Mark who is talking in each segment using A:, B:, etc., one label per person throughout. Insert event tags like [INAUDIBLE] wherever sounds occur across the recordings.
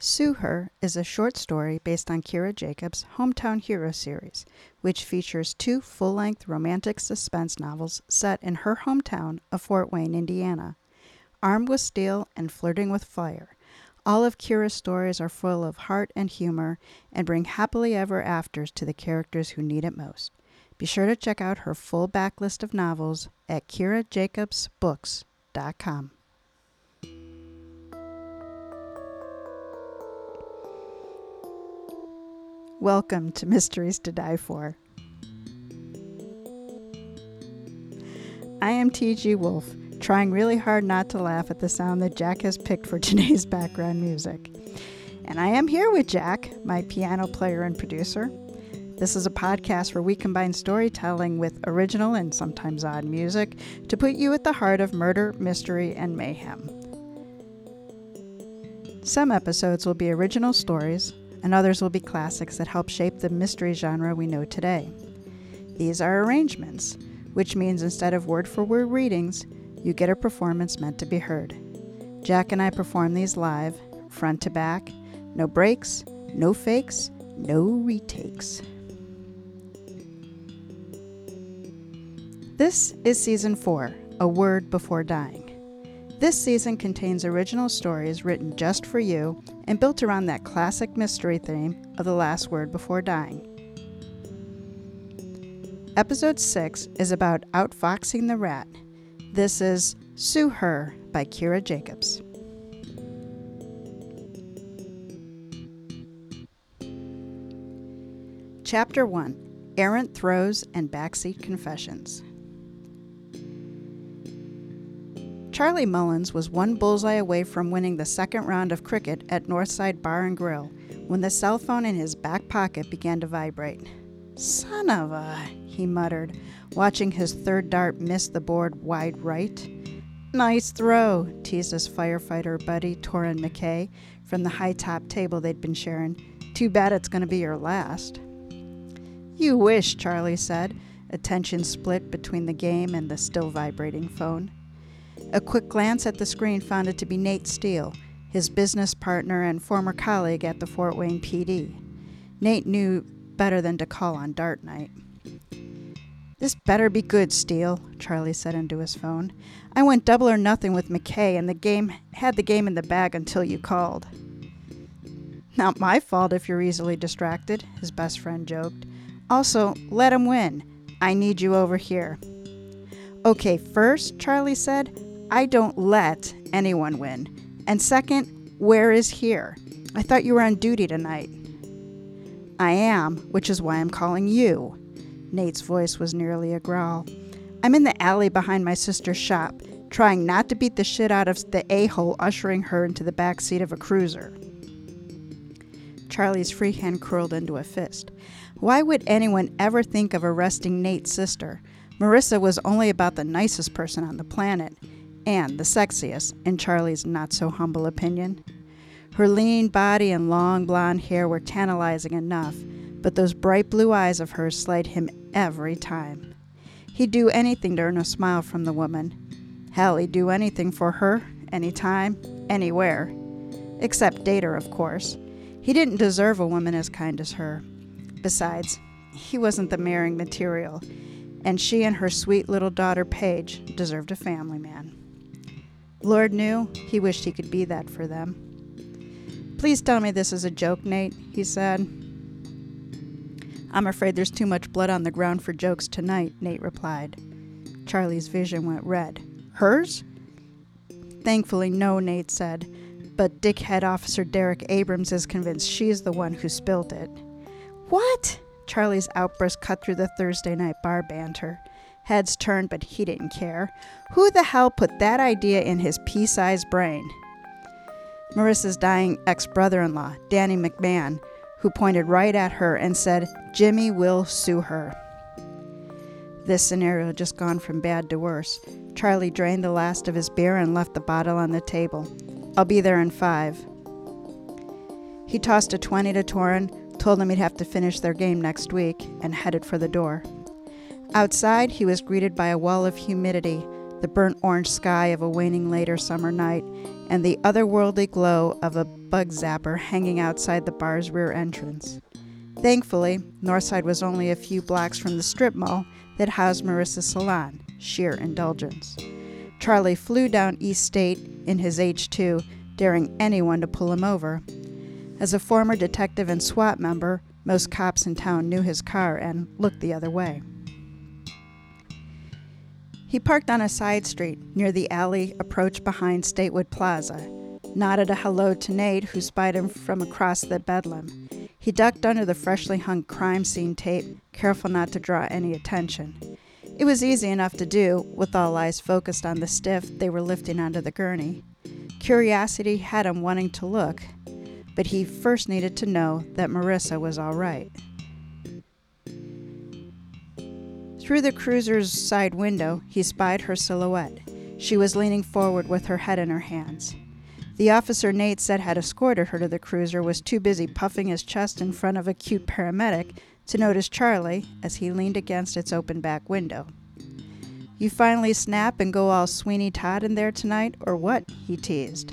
A: Sue Her is a short story based on Kira Jacobs' Hometown Hero series, which features two full length romantic suspense novels set in her hometown of Fort Wayne, Indiana. Armed with steel and flirting with fire, all of Kira's stories are full of heart and humor and bring happily ever afters to the characters who need it most. Be sure to check out her full backlist of novels at kirajacobsbooks.com. Welcome to Mysteries to Die For. I am T.G. Wolf, trying really hard not to laugh at the sound that Jack has picked for [LAUGHS] today's background music. And I am here with Jack, my piano player and producer. This is a podcast where we combine storytelling with original and sometimes odd music to put you at the heart of murder, mystery, and mayhem. Some episodes will be original stories, and others will be classics that help shape the mystery genre we know today. These are arrangements, which means instead of word for word readings, you get a performance meant to be heard. Jack and I perform these live, front to back, no breaks, no fakes, no retakes. This is season four, A Word Before Dying. This season contains original stories written just for you and built around that classic mystery theme of the last word before dying. Episode 6 is about outfoxing the rat. This is Sue Her by Kira Jacobs. Chapter 1 Errant Throws and Backseat Confessions. Charlie Mullins was one bullseye away from winning the second round of cricket at Northside Bar and Grill when the cell phone in his back pocket began to vibrate. Son of a, he muttered, watching his third dart miss the board wide right. Nice throw, teased his firefighter buddy, Torin McKay, from the high top table they'd been sharing. Too bad it's going to be your last. You wish, Charlie said, attention split between the game and the still vibrating phone. A quick glance at the screen found it to be Nate Steele, his business partner and former colleague at the Fort Wayne PD. Nate knew better than to call on dart night. This better be good, Steele, Charlie said into his phone. I went double or nothing with McKay and the game had the game in the bag until you called. Not my fault if you're easily distracted, his best friend joked. Also, let him win. I need you over here. Okay, first, Charlie said, I don't let anyone win. And second, where is here? I thought you were on duty tonight. I am, which is why I'm calling you. Nate's voice was nearly a growl. I'm in the alley behind my sister's shop, trying not to beat the shit out of the a hole ushering her into the back seat of a cruiser. Charlie's free hand curled into a fist. Why would anyone ever think of arresting Nate's sister? Marissa was only about the nicest person on the planet, and the sexiest, in Charlie's not so humble opinion. Her lean body and long blonde hair were tantalizing enough, but those bright blue eyes of hers slayed him every time. He'd do anything to earn a smile from the woman. Hell, he'd do anything for her, anytime, anywhere. Except date her, of course. He didn't deserve a woman as kind as her. Besides, he wasn't the marrying material, and she and her sweet little daughter Paige deserved a family man. Lord knew he wished he could be that for them. Please tell me this is a joke, Nate, he said. I'm afraid there's too much blood on the ground for jokes tonight, Nate replied. Charlie's vision went red. Hers? Thankfully, no, Nate said, but dickhead Officer Derek Abrams is convinced she's the one who spilled it. What? Charlie's outburst cut through the Thursday night bar banter. Heads turned, but he didn't care. Who the hell put that idea in his pea sized brain? Marissa's dying ex brother in law, Danny McMahon, who pointed right at her and said, Jimmy will sue her. This scenario just gone from bad to worse. Charlie drained the last of his beer and left the bottle on the table. I'll be there in five. He tossed a 20 to Torin, told him he'd have to finish their game next week, and headed for the door. Outside, he was greeted by a wall of humidity, the burnt orange sky of a waning later summer night, and the otherworldly glow of a bug zapper hanging outside the bar's rear entrance. Thankfully, Northside was only a few blocks from the strip mall that housed Marissa's salon, sheer indulgence. Charlie flew down East State in his H2, daring anyone to pull him over. As a former detective and SWAT member, most cops in town knew his car and looked the other way. He parked on a side street near the alley approach behind Statewood Plaza, nodded a hello to Nate, who spied him from across the bedlam. He ducked under the freshly hung crime scene tape, careful not to draw any attention. It was easy enough to do, with all eyes focused on the stiff they were lifting onto the gurney. Curiosity had him wanting to look, but he first needed to know that Marissa was all right. Through the cruiser's side window, he spied her silhouette. She was leaning forward with her head in her hands. The officer Nate said had escorted her to the cruiser was too busy puffing his chest in front of a cute paramedic to notice Charlie as he leaned against its open back window. You finally snap and go all Sweeney Todd in there tonight, or what? he teased.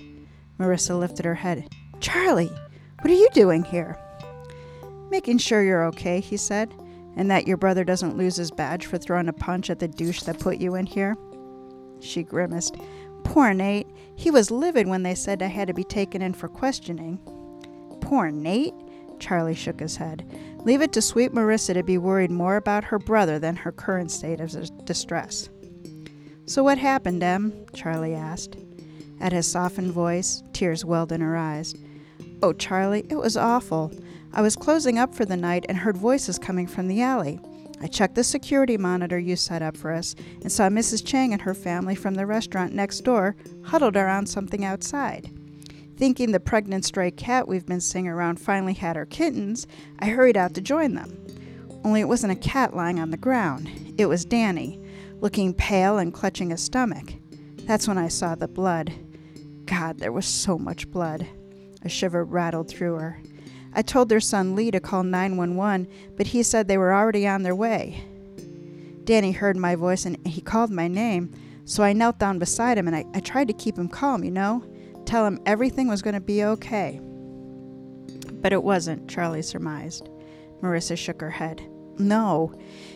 A: Marissa lifted her head. Charlie, what are you doing here? Making sure you're okay, he said, and that your brother doesn't lose his badge for throwing a punch at the douche that put you in here. She grimaced. Poor Nate. He was livid when they said I had to be taken in for questioning. Poor Nate? Charlie shook his head. Leave it to sweet Marissa to be worried more about her brother than her current state of distress. So what happened, Em? Charlie asked. At his softened voice, tears welled in her eyes. Oh, Charlie, it was awful. I was closing up for the night and heard voices coming from the alley. I checked the security monitor you set up for us and saw Mrs. Chang and her family from the restaurant next door huddled around something outside. Thinking the pregnant stray cat we've been seeing around finally had her kittens, I hurried out to join them. Only it wasn't a cat lying on the ground, it was Danny, looking pale and clutching his stomach. That's when I saw the blood. God, there was so much blood. A shiver rattled through her. I told their son Lee to call 911, but he said they were already on their way. Danny heard my voice and he called my name, so I knelt down beside him and I, I tried to keep him calm, you know? Tell him everything was going to be okay. But it wasn't, Charlie surmised. Marissa shook her head. No.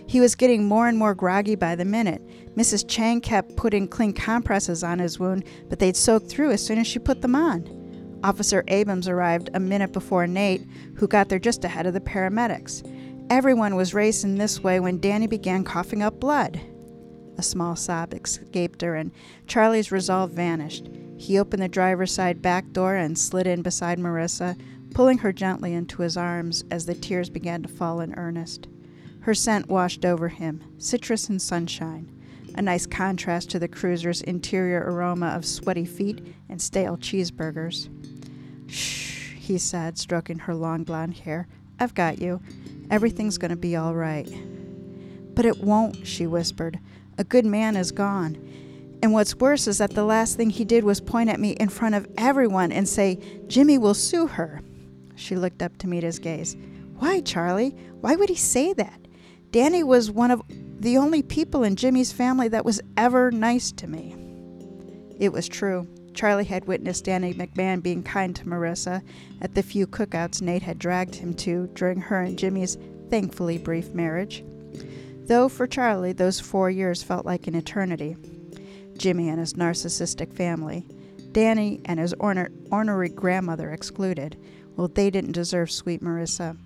A: He was getting more and more groggy by the minute. Mrs. Chang kept putting clean compresses on his wound, but they'd soak through as soon as she put them on. Officer Abrams arrived a minute before Nate, who got there just ahead of the paramedics. Everyone was racing this way when Danny began coughing up blood. A small sob escaped her, and Charlie's resolve vanished. He opened the driver's side back door and slid in beside Marissa, pulling her gently into his arms as the tears began to fall in earnest. Her scent washed over him, citrus and sunshine, a nice contrast to the cruiser's interior aroma of sweaty feet and stale cheeseburgers. Shh, he said, stroking her long blonde hair. I've got you. Everything's going to be all right. But it won't, she whispered. A good man is gone. And what's worse is that the last thing he did was point at me in front of everyone and say, Jimmy will sue her. She looked up to meet his gaze. Why, Charlie? Why would he say that? Danny was one of the only people in Jimmy's family that was ever nice to me. It was true. Charlie had witnessed Danny McMahon being kind to Marissa at the few cookouts Nate had dragged him to during her and Jimmy's thankfully brief marriage. Though for Charlie, those four years felt like an eternity. Jimmy and his narcissistic family, Danny and his orner- ornery grandmother excluded, well, they didn't deserve sweet Marissa.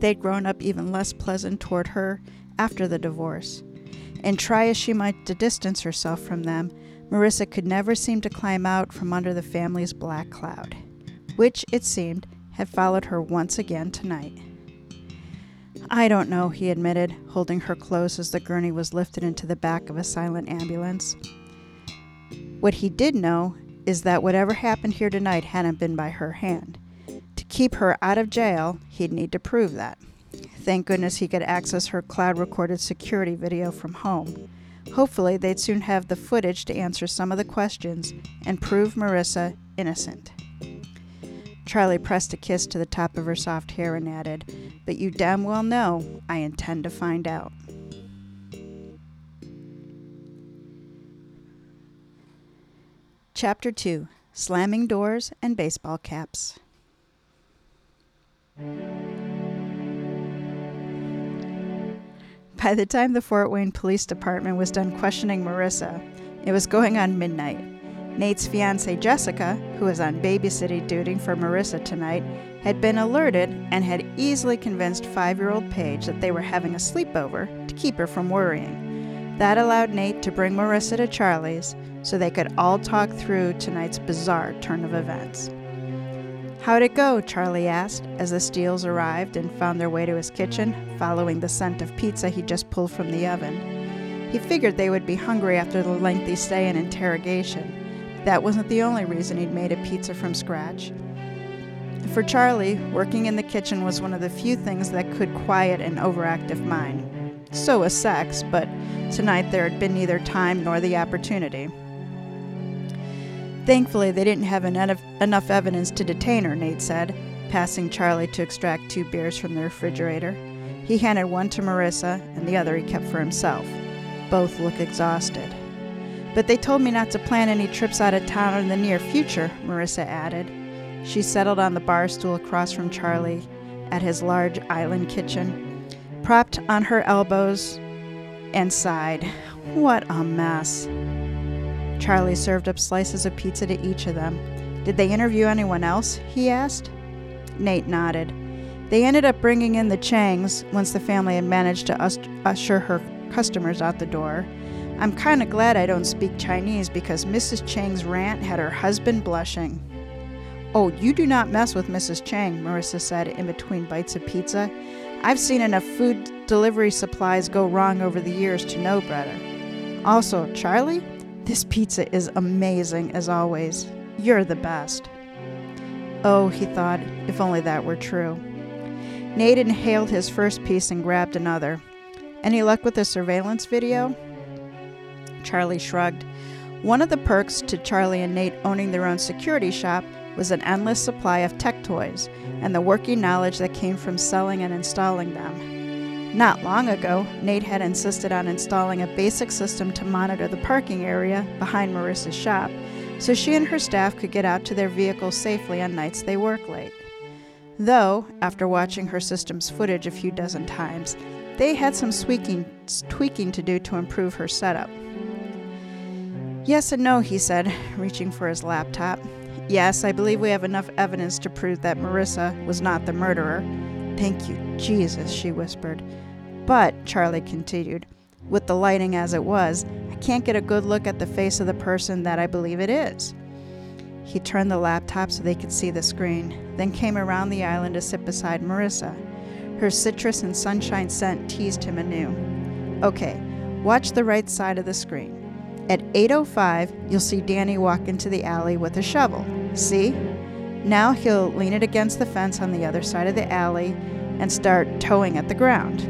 A: They'd grown up even less pleasant toward her after the divorce. And try as she might to distance herself from them, Marissa could never seem to climb out from under the family's black cloud, which, it seemed, had followed her once again tonight. I don't know, he admitted, holding her close as the gurney was lifted into the back of a silent ambulance. What he did know is that whatever happened here tonight hadn't been by her hand. To keep her out of jail, he'd need to prove that. Thank goodness he could access her cloud recorded security video from home. Hopefully, they'd soon have the footage to answer some of the questions and prove Marissa innocent. Charlie pressed a kiss to the top of her soft hair and added, But you damn well know I intend to find out. Chapter 2 slamming doors and baseball caps. By the time the Fort Wayne Police Department was done questioning Marissa, it was going on midnight. Nate's fiancee Jessica, who was on babysitting duty for Marissa tonight, had been alerted and had easily convinced five year old Paige that they were having a sleepover to keep her from worrying. That allowed Nate to bring Marissa to Charlie's so they could all talk through tonight's bizarre turn of events. How'd it go? Charlie asked as the Steeles arrived and found their way to his kitchen, following the scent of pizza he just pulled from the oven. He figured they would be hungry after the lengthy stay and interrogation. That wasn't the only reason he'd made a pizza from scratch. For Charlie, working in the kitchen was one of the few things that could quiet an overactive mind. So was sex, but tonight there had been neither time nor the opportunity. Thankfully, they didn't have enough evidence to detain her, Nate said, passing Charlie to extract two beers from the refrigerator. He handed one to Marissa, and the other he kept for himself. Both look exhausted. But they told me not to plan any trips out of town in the near future, Marissa added. She settled on the bar stool across from Charlie at his large island kitchen, propped on her elbows, and sighed. What a mess. Charlie served up slices of pizza to each of them. Did they interview anyone else? he asked. Nate nodded. They ended up bringing in the Changs once the family had managed to usher her customers out the door. I'm kind of glad I don't speak Chinese because Mrs. Chang's rant had her husband blushing. Oh, you do not mess with Mrs. Chang, Marissa said in between bites of pizza. I've seen enough food delivery supplies go wrong over the years to know better. Also, Charlie, this pizza is amazing as always. You're the best. Oh, he thought, if only that were true. Nate inhaled his first piece and grabbed another. Any luck with the surveillance video? Charlie shrugged. One of the perks to Charlie and Nate owning their own security shop was an endless supply of tech toys and the working knowledge that came from selling and installing them. Not long ago, Nate had insisted on installing a basic system to monitor the parking area behind Marissa's shop so she and her staff could get out to their vehicles safely on nights they work late. Though, after watching her system's footage a few dozen times, they had some tweaking, tweaking to do to improve her setup. Yes and no, he said, reaching for his laptop. Yes, I believe we have enough evidence to prove that Marissa was not the murderer. Thank you, Jesus, she whispered. But, Charlie continued, with the lighting as it was, I can't get a good look at the face of the person that I believe it is. He turned the laptop so they could see the screen, then came around the island to sit beside Marissa. Her citrus and sunshine scent teased him anew. Okay, watch the right side of the screen. At 8:05, you'll see Danny walk into the alley with a shovel. See? Now he'll lean it against the fence on the other side of the alley and start towing at the ground.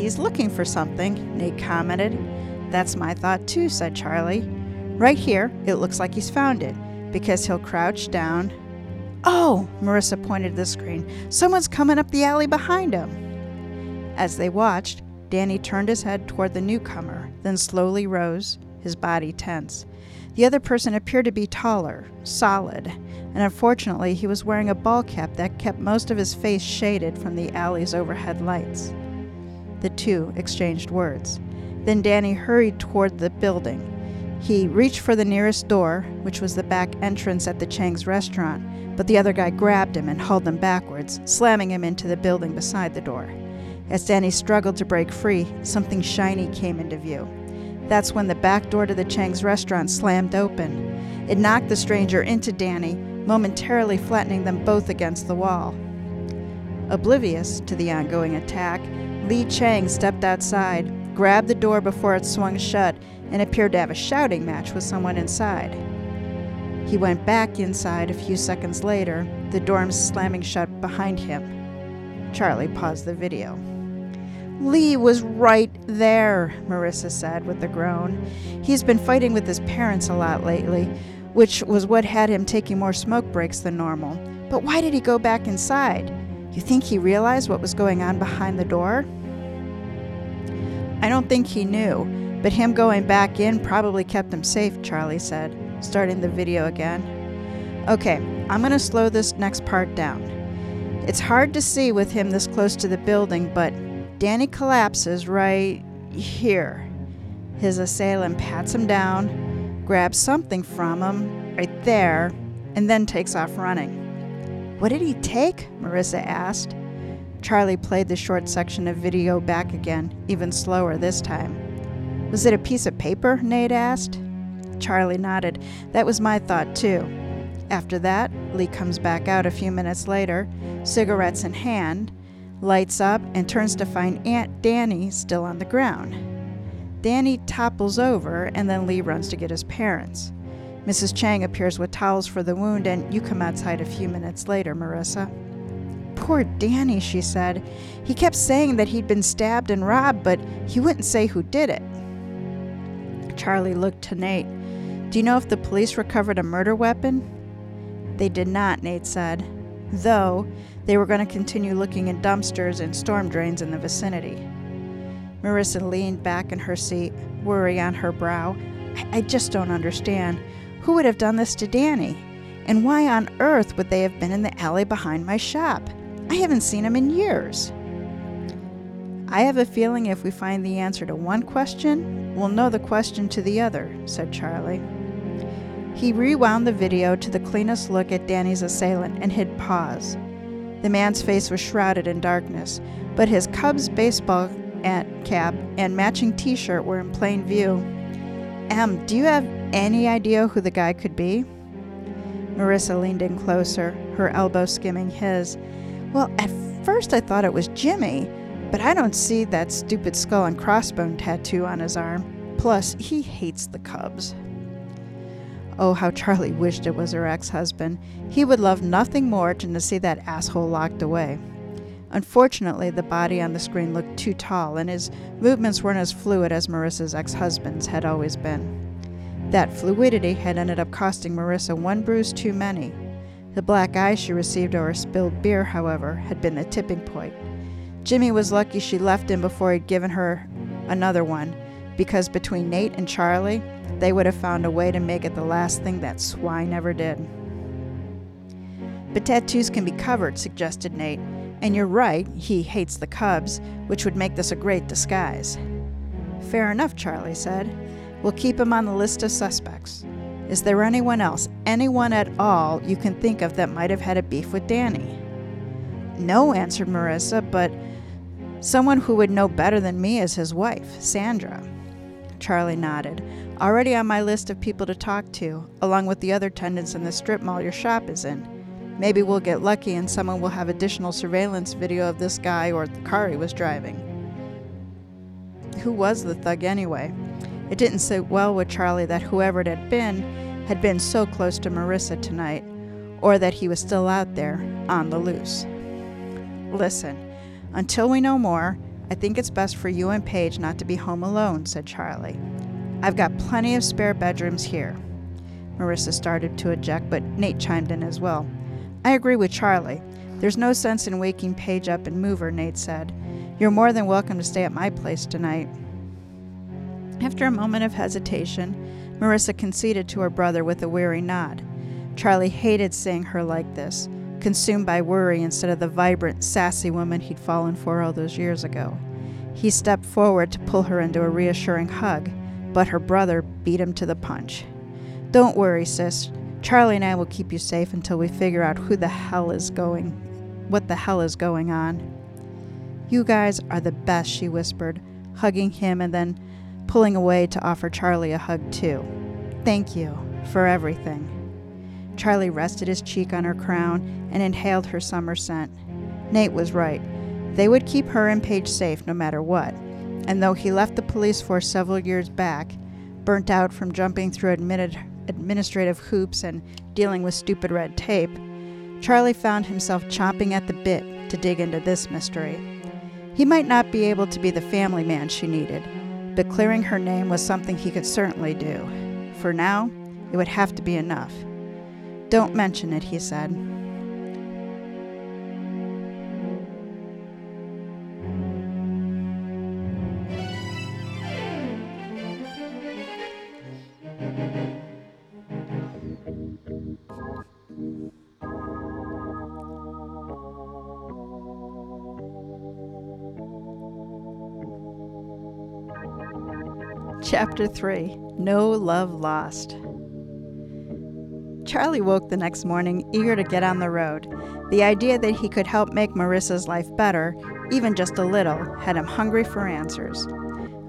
A: He's looking for something, Nate commented. That's my thought too, said Charlie. Right here, it looks like he's found it, because he'll crouch down. Oh, Marissa pointed to the screen. Someone's coming up the alley behind him. As they watched, Danny turned his head toward the newcomer, then slowly rose, his body tense. The other person appeared to be taller, solid, and unfortunately, he was wearing a ball cap that kept most of his face shaded from the alley's overhead lights. The two exchanged words. Then Danny hurried toward the building. He reached for the nearest door, which was the back entrance at the Chang's restaurant, but the other guy grabbed him and hauled him backwards, slamming him into the building beside the door. As Danny struggled to break free, something shiny came into view. That's when the back door to the Chang's restaurant slammed open. It knocked the stranger into Danny, momentarily flattening them both against the wall. Oblivious to the ongoing attack, Lee Chang stepped outside, grabbed the door before it swung shut, and appeared to have a shouting match with someone inside. He went back inside a few seconds later, the door slamming shut behind him. Charlie paused the video. Lee was right there, Marissa said with a groan. He's been fighting with his parents a lot lately, which was what had him taking more smoke breaks than normal. But why did he go back inside? You think he realized what was going on behind the door? I don't think he knew, but him going back in probably kept him safe, Charlie said. starting the video again. Okay, I'm going to slow this next part down. It's hard to see with him this close to the building, but Danny collapses right here. His assailant pats him down, grabs something from him right there, and then takes off running. What did he take? Marissa asked. Charlie played the short section of video back again, even slower this time. Was it a piece of paper? Nate asked. Charlie nodded. That was my thought, too. After that, Lee comes back out a few minutes later, cigarettes in hand, lights up, and turns to find Aunt Danny still on the ground. Danny topples over, and then Lee runs to get his parents. Mrs. Chang appears with towels for the wound, and you come outside a few minutes later, Marissa. Poor Danny, she said. He kept saying that he'd been stabbed and robbed, but he wouldn't say who did it. Charlie looked to Nate. Do you know if the police recovered a murder weapon? They did not, Nate said, though they were going to continue looking in dumpsters and storm drains in the vicinity. Marissa leaned back in her seat, worry on her brow. I, I just don't understand. Who would have done this to Danny? And why on earth would they have been in the alley behind my shop? I haven't seen him in years. I have a feeling if we find the answer to one question, we'll know the question to the other, said Charlie. He rewound the video to the cleanest look at Danny's assailant and hit pause. The man's face was shrouded in darkness, but his Cubs baseball cap and matching t shirt were in plain view. Em, do you have any idea who the guy could be? Marissa leaned in closer, her elbow skimming his. Well, at first I thought it was Jimmy, but I don't see that stupid skull and crossbone tattoo on his arm. Plus, he hates the Cubs. Oh, how Charlie wished it was her ex husband. He would love nothing more than to see that asshole locked away. Unfortunately, the body on the screen looked too tall, and his movements weren't as fluid as Marissa's ex husband's had always been. That fluidity had ended up costing Marissa one bruise too many. The black eye she received over spilled beer, however, had been the tipping point. Jimmy was lucky she left him before he'd given her another one, because between Nate and Charlie, they would have found a way to make it the last thing that swine ever did. But tattoos can be covered, suggested Nate, and you're right, he hates the Cubs, which would make this a great disguise. Fair enough, Charlie said. We'll keep him on the list of suspects. Is there anyone else, anyone at all, you can think of that might have had a beef with Danny? No, answered Marissa, but someone who would know better than me is his wife, Sandra. Charlie nodded. Already on my list of people to talk to, along with the other tenants in the strip mall your shop is in. Maybe we'll get lucky and someone will have additional surveillance video of this guy or the car he was driving. Who was the thug anyway? It didn't sit well with Charlie that whoever it had been had been so close to Marissa tonight, or that he was still out there on the loose. Listen, until we know more, I think it's best for you and Paige not to be home alone, said Charlie. I've got plenty of spare bedrooms here. Marissa started to object, but Nate chimed in as well. I agree with Charlie. There's no sense in waking Paige up and move her, Nate said. You're more than welcome to stay at my place tonight. After a moment of hesitation, Marissa conceded to her brother with a weary nod. Charlie hated seeing her like this, consumed by worry instead of the vibrant, sassy woman he'd fallen for all those years ago. He stepped forward to pull her into a reassuring hug, but her brother beat him to the punch. Don't worry, sis. Charlie and I will keep you safe until we figure out who the hell is going, what the hell is going on. You guys are the best, she whispered, hugging him and then pulling away to offer Charlie a hug too. Thank you for everything. Charlie rested his cheek on her crown and inhaled her summer scent. Nate was right. They would keep her and Paige safe no matter what. And though he left the police force several years back, burnt out from jumping through admitted administrative hoops and dealing with stupid red tape, Charlie found himself chomping at the bit to dig into this mystery. He might not be able to be the family man she needed, but clearing her name was something he could certainly do. For now, it would have to be enough. Don't mention it, he said. Chapter 3 No Love Lost. Charlie woke the next morning eager to get on the road. The idea that he could help make Marissa's life better, even just a little, had him hungry for answers.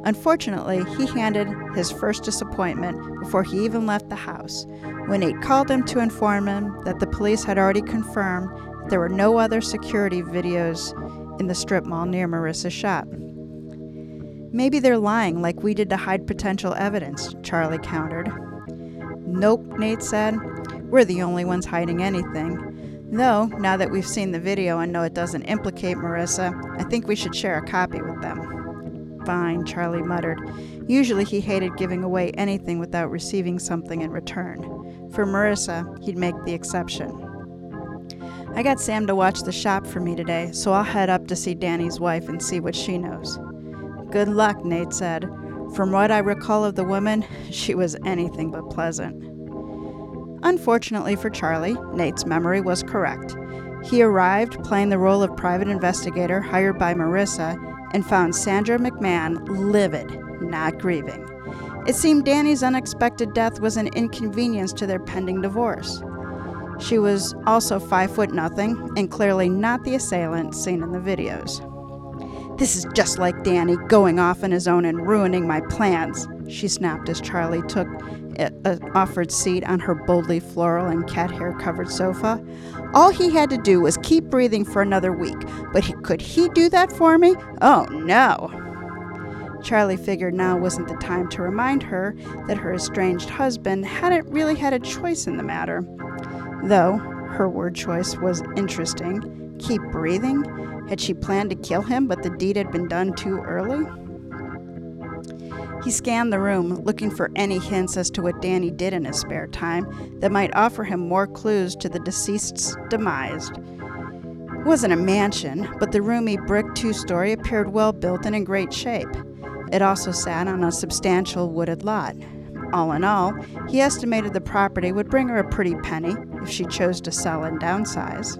A: Unfortunately, he handed his first disappointment before he even left the house, when Nate called him to inform him that the police had already confirmed there were no other security videos in the strip mall near Marissa's shop. Maybe they're lying like we did to hide potential evidence, Charlie countered. Nope, Nate said. We're the only ones hiding anything. Though, now that we've seen the video and know it doesn't implicate Marissa, I think we should share a copy with them. Fine, Charlie muttered. Usually he hated giving away anything without receiving something in return. For Marissa, he'd make the exception. I got Sam to watch the shop for me today, so I'll head up to see Danny's wife and see what she knows. Good luck, Nate said. From what I recall of the woman, she was anything but pleasant. Unfortunately for Charlie, Nate's memory was correct. He arrived playing the role of private investigator hired by Marissa and found Sandra McMahon livid, not grieving. It seemed Danny's unexpected death was an inconvenience to their pending divorce. She was also five foot nothing and clearly not the assailant seen in the videos. This is just like Danny going off on his own and ruining my plans, she snapped as Charlie took an offered seat on her boldly floral and cat hair covered sofa. All he had to do was keep breathing for another week, but he, could he do that for me? Oh no! Charlie figured now wasn't the time to remind her that her estranged husband hadn't really had a choice in the matter. Though her word choice was interesting. Keep breathing? Had she planned to kill him, but the deed had been done too early? He scanned the room, looking for any hints as to what Danny did in his spare time that might offer him more clues to the deceased's demise. It wasn't a mansion, but the roomy brick two story appeared well built and in great shape. It also sat on a substantial wooded lot. All in all, he estimated the property would bring her a pretty penny if she chose to sell and downsize.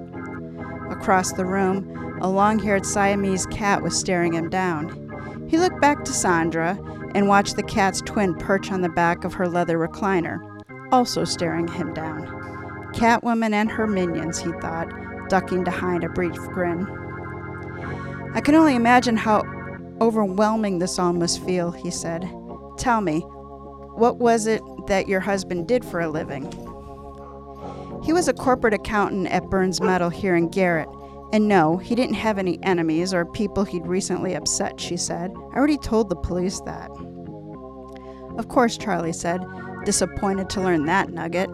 A: Across the room, a long haired Siamese cat was staring him down. He looked back to Sandra and watched the cat's twin perch on the back of her leather recliner, also staring him down. Catwoman and her minions, he thought, ducking behind a brief grin. I can only imagine how overwhelming this all must feel, he said. Tell me, what was it that your husband did for a living? He was a corporate accountant at Burns Metal here in Garrett. And no, he didn't have any enemies or people he'd recently upset, she said. I already told the police that. Of course, Charlie said, disappointed to learn that nugget.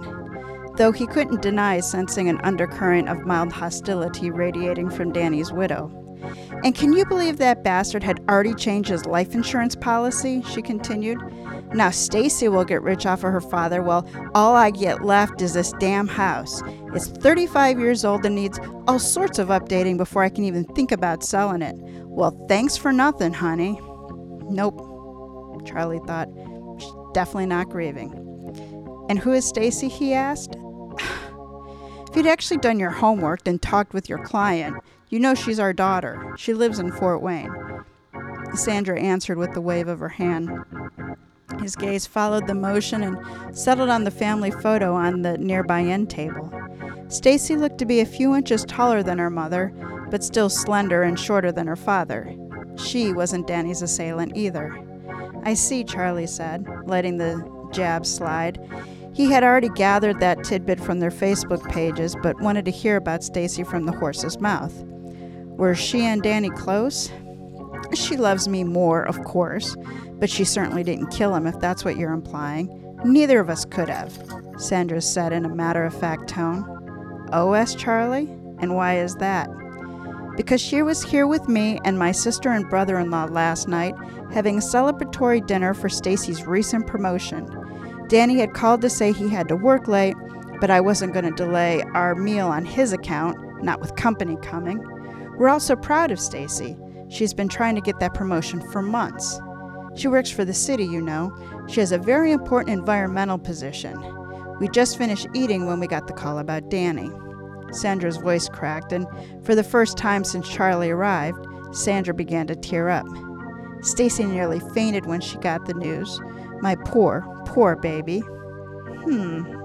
A: Though he couldn't deny sensing an undercurrent of mild hostility radiating from Danny's widow. And can you believe that bastard had already changed his life insurance policy? She continued. Now Stacy will get rich off of her father, while all I get left is this damn house. It's 35 years old and needs all sorts of updating before I can even think about selling it. Well, thanks for nothing, honey. Nope, Charlie thought. She's definitely not grieving. And who is Stacy? he asked. [SIGHS] if you'd actually done your homework and talked with your client, you know she's our daughter. She lives in Fort Wayne. Sandra answered with a wave of her hand. His gaze followed the motion and settled on the family photo on the nearby end table. Stacy looked to be a few inches taller than her mother, but still slender and shorter than her father. She wasn't Danny's assailant either. I see, Charlie said, letting the jab slide. He had already gathered that tidbit from their Facebook pages, but wanted to hear about Stacy from the horse's mouth. Were she and Danny close? She loves me more, of course, but she certainly didn't kill him, if that's what you're implying. Neither of us could have, Sandra said in a matter of fact tone. Oh, asked Charlie. And why is that? Because she was here with me and my sister and brother in law last night, having a celebratory dinner for Stacy's recent promotion. Danny had called to say he had to work late, but I wasn't going to delay our meal on his account, not with company coming. We're also proud of Stacy. She's been trying to get that promotion for months. She works for the city, you know. She has a very important environmental position. We just finished eating when we got the call about Danny. Sandra's voice cracked, and for the first time since Charlie arrived, Sandra began to tear up. Stacy nearly fainted when she got the news. My poor, poor baby. Hmm.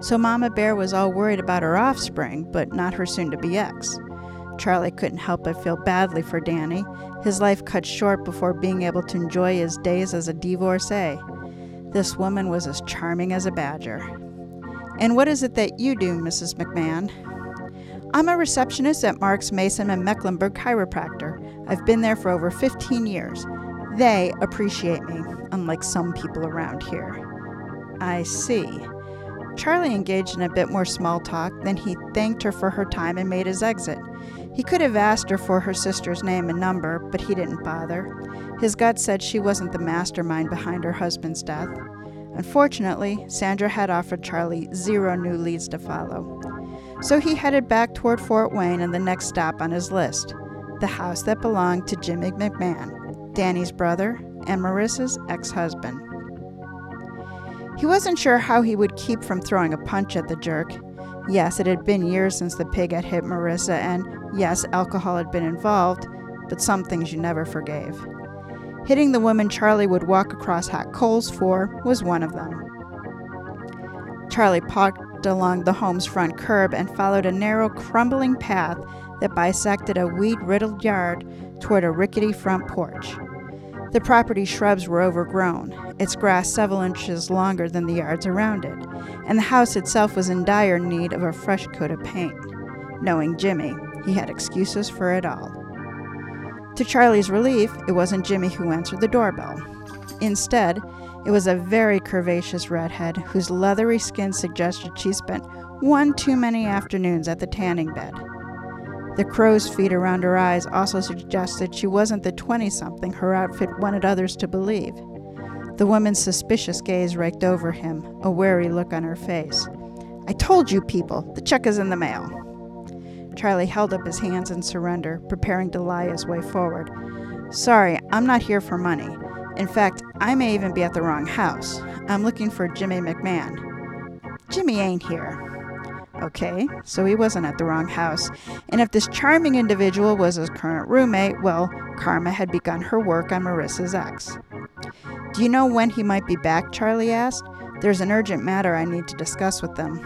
A: So Mama Bear was all worried about her offspring, but not her soon to be ex. Charlie couldn't help but feel badly for Danny, his life cut short before being able to enjoy his days as a divorcee. This woman was as charming as a badger. And what is it that you do, Mrs. McMahon? I'm a receptionist at Marks Mason and Mecklenburg Chiropractor. I've been there for over 15 years. They appreciate me, unlike some people around here. I see. Charlie engaged in a bit more small talk, then he thanked her for her time and made his exit. He could have asked her for her sister's name and number, but he didn't bother. His gut said she wasn't the mastermind behind her husband's death. Unfortunately, Sandra had offered Charlie zero new leads to follow. So he headed back toward Fort Wayne and the next stop on his list the house that belonged to Jimmy McMahon, Danny's brother, and Marissa's ex husband. He wasn't sure how he would keep from throwing a punch at the jerk. Yes, it had been years since the pig had hit Marissa, and yes, alcohol had been involved, but some things you never forgave. Hitting the woman Charlie would walk across hot coals for was one of them. Charlie walked along the home's front curb and followed a narrow, crumbling path that bisected a weed riddled yard toward a rickety front porch. The property's shrubs were overgrown, its grass several inches longer than the yards around it, and the house itself was in dire need of a fresh coat of paint. Knowing Jimmy, he had excuses for it all. To Charlie's relief, it wasn't Jimmy who answered the doorbell. Instead, it was a very curvaceous redhead whose leathery skin suggested she spent one too many afternoons at the tanning bed. The crow's feet around her eyes also suggested she wasn't the 20 something her outfit wanted others to believe. The woman's suspicious gaze raked over him, a wary look on her face. I told you people, the check is in the mail. Charlie held up his hands in surrender, preparing to lie his way forward. Sorry, I'm not here for money. In fact, I may even be at the wrong house. I'm looking for Jimmy McMahon. Jimmy ain't here. Okay, so he wasn't at the wrong house. And if this charming individual was his current roommate, well, Karma had begun her work on Marissa's ex. Do you know when he might be back? Charlie asked. There's an urgent matter I need to discuss with them.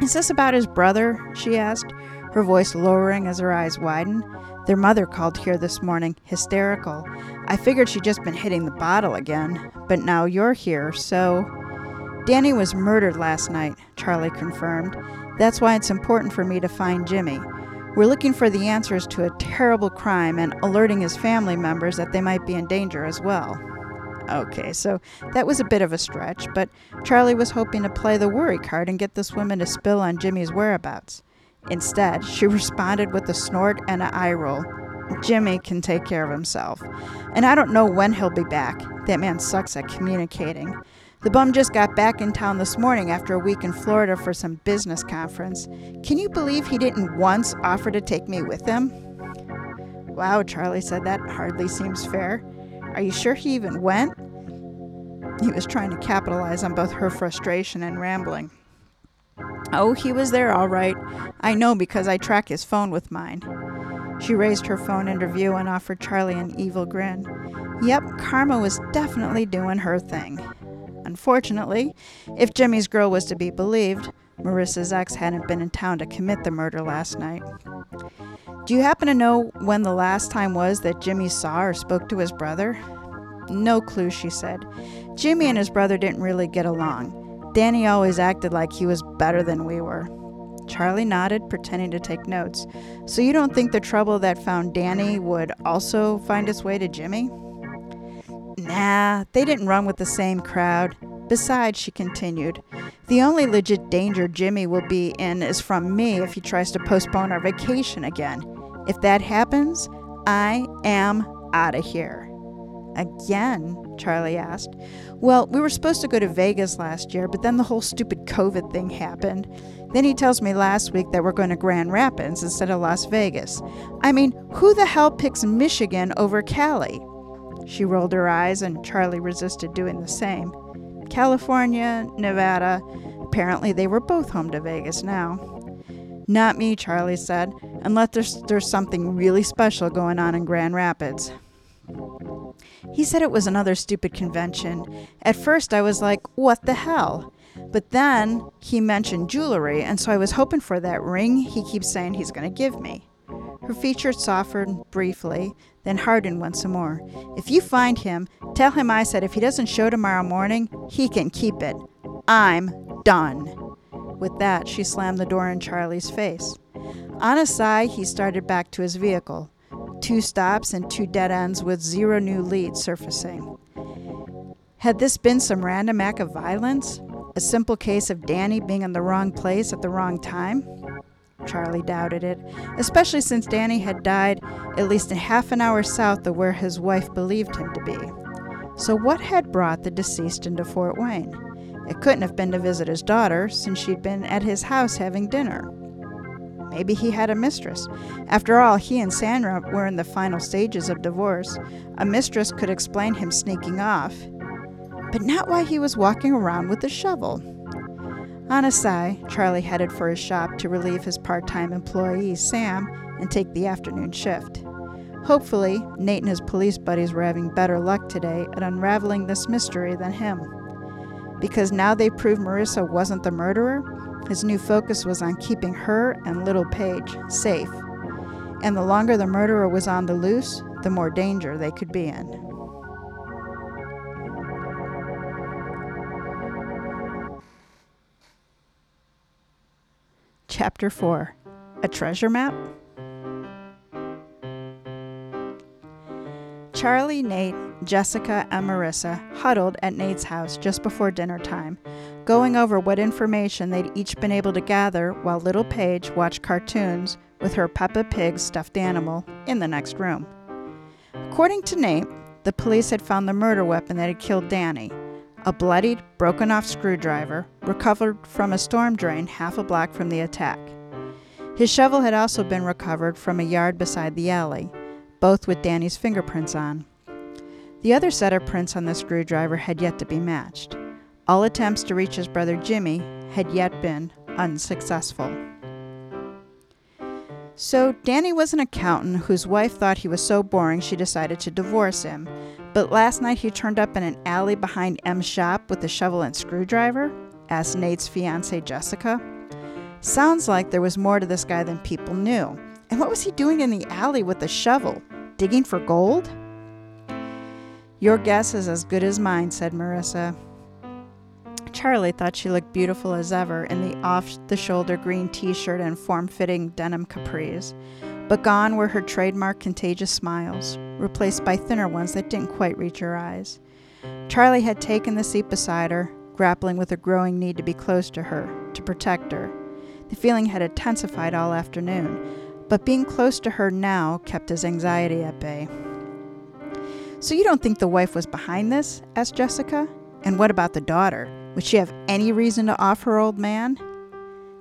A: Is this about his brother? she asked, her voice lowering as her eyes widened. Their mother called here this morning, hysterical. I figured she'd just been hitting the bottle again, but now you're here, so. Danny was murdered last night, Charlie confirmed. That's why it's important for me to find Jimmy. We're looking for the answers to a terrible crime and alerting his family members that they might be in danger as well. Okay, so that was a bit of a stretch, but Charlie was hoping to play the worry card and get this woman to spill on Jimmy's whereabouts. Instead, she [LAUGHS] responded with a snort and an eye roll. Jimmy can take care of himself. And I don't know when he'll be back. That man sucks at communicating. The bum just got back in town this morning after a week in Florida for some business conference. Can you believe he didn't once offer to take me with him? Wow, Charlie said, that hardly seems fair. Are you sure he even went? He was trying to capitalize on both her frustration and rambling. Oh, he was there all right. I know because I track his phone with mine. She raised her phone into view and offered Charlie an evil grin. Yep, Karma was definitely doing her thing. Unfortunately, if Jimmy's girl was to be believed, Marissa's ex hadn't been in town to commit the murder last night. Do you happen to know when the last time was that Jimmy saw or spoke to his brother? No clue, she said. Jimmy and his brother didn't really get along. Danny always acted like he was better than we were. Charlie nodded, pretending to take notes. So you don't think the trouble that found Danny would also find its way to Jimmy? Nah, they didn't run with the same crowd. Besides, she continued, the only legit danger Jimmy will be in is from me if he tries to postpone our vacation again. If that happens, I am out of here. Again? Charlie asked. Well, we were supposed to go to Vegas last year, but then the whole stupid COVID thing happened. Then he tells me last week that we're going to Grand Rapids instead of Las Vegas. I mean, who the hell picks Michigan over Cali? She rolled her eyes, and Charlie resisted doing the same. California, Nevada, apparently they were both home to Vegas now. Not me, Charlie said, unless there's, there's something really special going on in Grand Rapids. He said it was another stupid convention. At first, I was like, what the hell? But then he mentioned jewelry, and so I was hoping for that ring he keeps saying he's going to give me. Her features softened briefly, then hardened once more. If you find him, tell him I said if he doesn't show tomorrow morning, he can keep it. I'm done. With that, she slammed the door in Charlie's face. On a sigh, he started back to his vehicle. Two stops and two dead ends with zero new leads surfacing. Had this been some random act of violence? A simple case of Danny being in the wrong place at the wrong time? Charlie doubted it, especially since Danny had died at least a half an hour south of where his wife believed him to be. So, what had brought the deceased into Fort Wayne? It couldn't have been to visit his daughter, since she'd been at his house having dinner. Maybe he had a mistress. After all, he and Sandra were in the final stages of divorce. A mistress could explain him sneaking off but not why he was walking around with a shovel. On a sigh, Charlie headed for his shop to relieve his part time employee, Sam, and take the afternoon shift. Hopefully, Nate and his police buddies were having better luck today at unraveling this mystery than him. Because now they proved Marissa wasn't the murderer, his new focus was on keeping her and little Paige safe. And the longer the murderer was on the loose, the more danger they could be in. Chapter 4 A Treasure Map? Charlie, Nate, Jessica, and Marissa huddled at Nate's house just before dinner time, going over what information they'd each been able to gather while little Paige watched cartoons with her Peppa Pig stuffed animal in the next room. According to Nate, the police had found the murder weapon that had killed Danny, a bloodied, broken off screwdriver recovered from a storm drain half a block from the attack. His shovel had also been recovered from a yard beside the alley, both with Danny's fingerprints on. The other set of prints on the screwdriver had yet to be matched. All attempts to reach his brother Jimmy had yet been unsuccessful. So, Danny was an accountant whose wife thought he was so boring she decided to divorce him, but last night he turned up in an alley behind M's shop with a shovel and screwdriver? asked Nate's fiancee Jessica. Sounds like there was more to this guy than people knew. And what was he doing in the alley with a shovel? Digging for gold? Your guess is as good as mine, said Marissa. Charlie thought she looked beautiful as ever in the off the shoulder green t shirt and form fitting denim capris. But gone were her trademark contagious smiles, replaced by thinner ones that didn't quite reach her eyes. Charlie had taken the seat beside her, grappling with a growing need to be close to her, to protect her. The feeling had intensified all afternoon, but being close to her now kept his anxiety at bay. So you don't think the wife was behind this? asked Jessica. And what about the daughter? Would she have any reason to off her old man?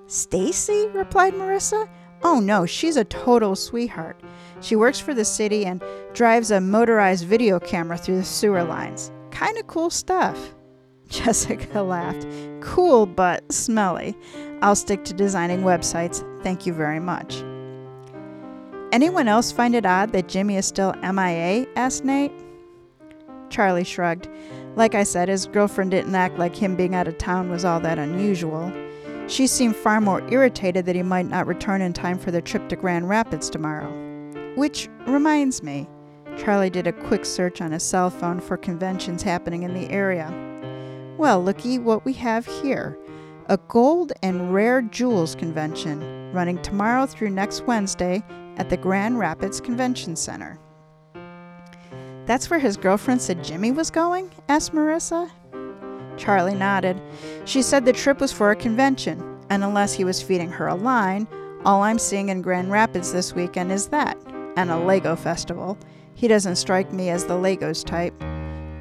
A: Stacy, replied Marissa. Oh no, she's a total sweetheart. She works for the city and drives a motorized video camera through the sewer lines. Kinda cool stuff. [LAUGHS] Jessica laughed. Cool, but smelly. I'll stick to designing websites. Thank you very much. Anyone else find it odd that Jimmy is still MIA? asked Nate. Charlie shrugged. Like I said, his girlfriend didn't act like him being out of town was all that unusual. She seemed far more irritated that he might not return in time for the trip to Grand Rapids tomorrow. Which reminds me, Charlie did a quick search on his cell phone for conventions happening in the area. Well, looky what we have here a gold and rare jewels convention running tomorrow through next Wednesday at the Grand Rapids Convention Center. That's where his girlfriend said Jimmy was going? asked Marissa. Charlie nodded. She said the trip was for a convention, and unless he was feeding her a line, all I'm seeing in Grand Rapids this weekend is that, and a Lego festival. He doesn't strike me as the Legos type.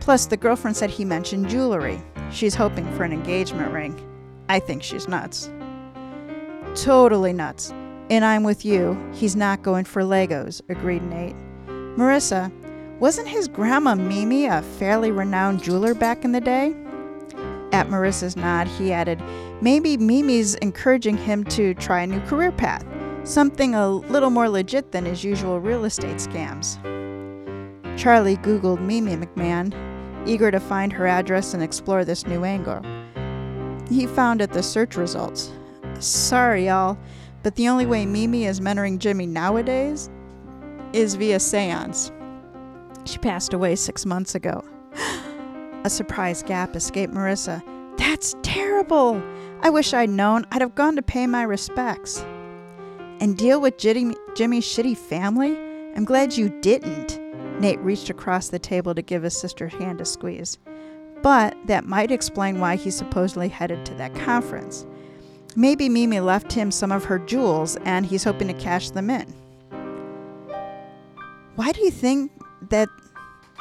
A: Plus, the girlfriend said he mentioned jewelry. She's hoping for an engagement ring. I think she's nuts. Totally nuts. And I'm with you. He's not going for Legos, agreed Nate. Marissa, wasn't his grandma Mimi a fairly renowned jeweler back in the day? At Marissa's nod, he added, Maybe Mimi's encouraging him to try a new career path, something a little more legit than his usual real estate scams. Charlie Googled Mimi McMahon, eager to find her address and explore this new angle. He found at the search results. Sorry, y'all, but the only way Mimi is mentoring Jimmy nowadays is via seance. She passed away six months ago. [GASPS] A surprised gap escaped Marissa. That's terrible! I wish I'd known. I'd have gone to pay my respects. And deal with Jimmy, Jimmy's shitty family? I'm glad you didn't. Nate reached across the table to give his sister's hand a squeeze. But that might explain why he supposedly headed to that conference. Maybe Mimi left him some of her jewels and he's hoping to cash them in. Why do you think that?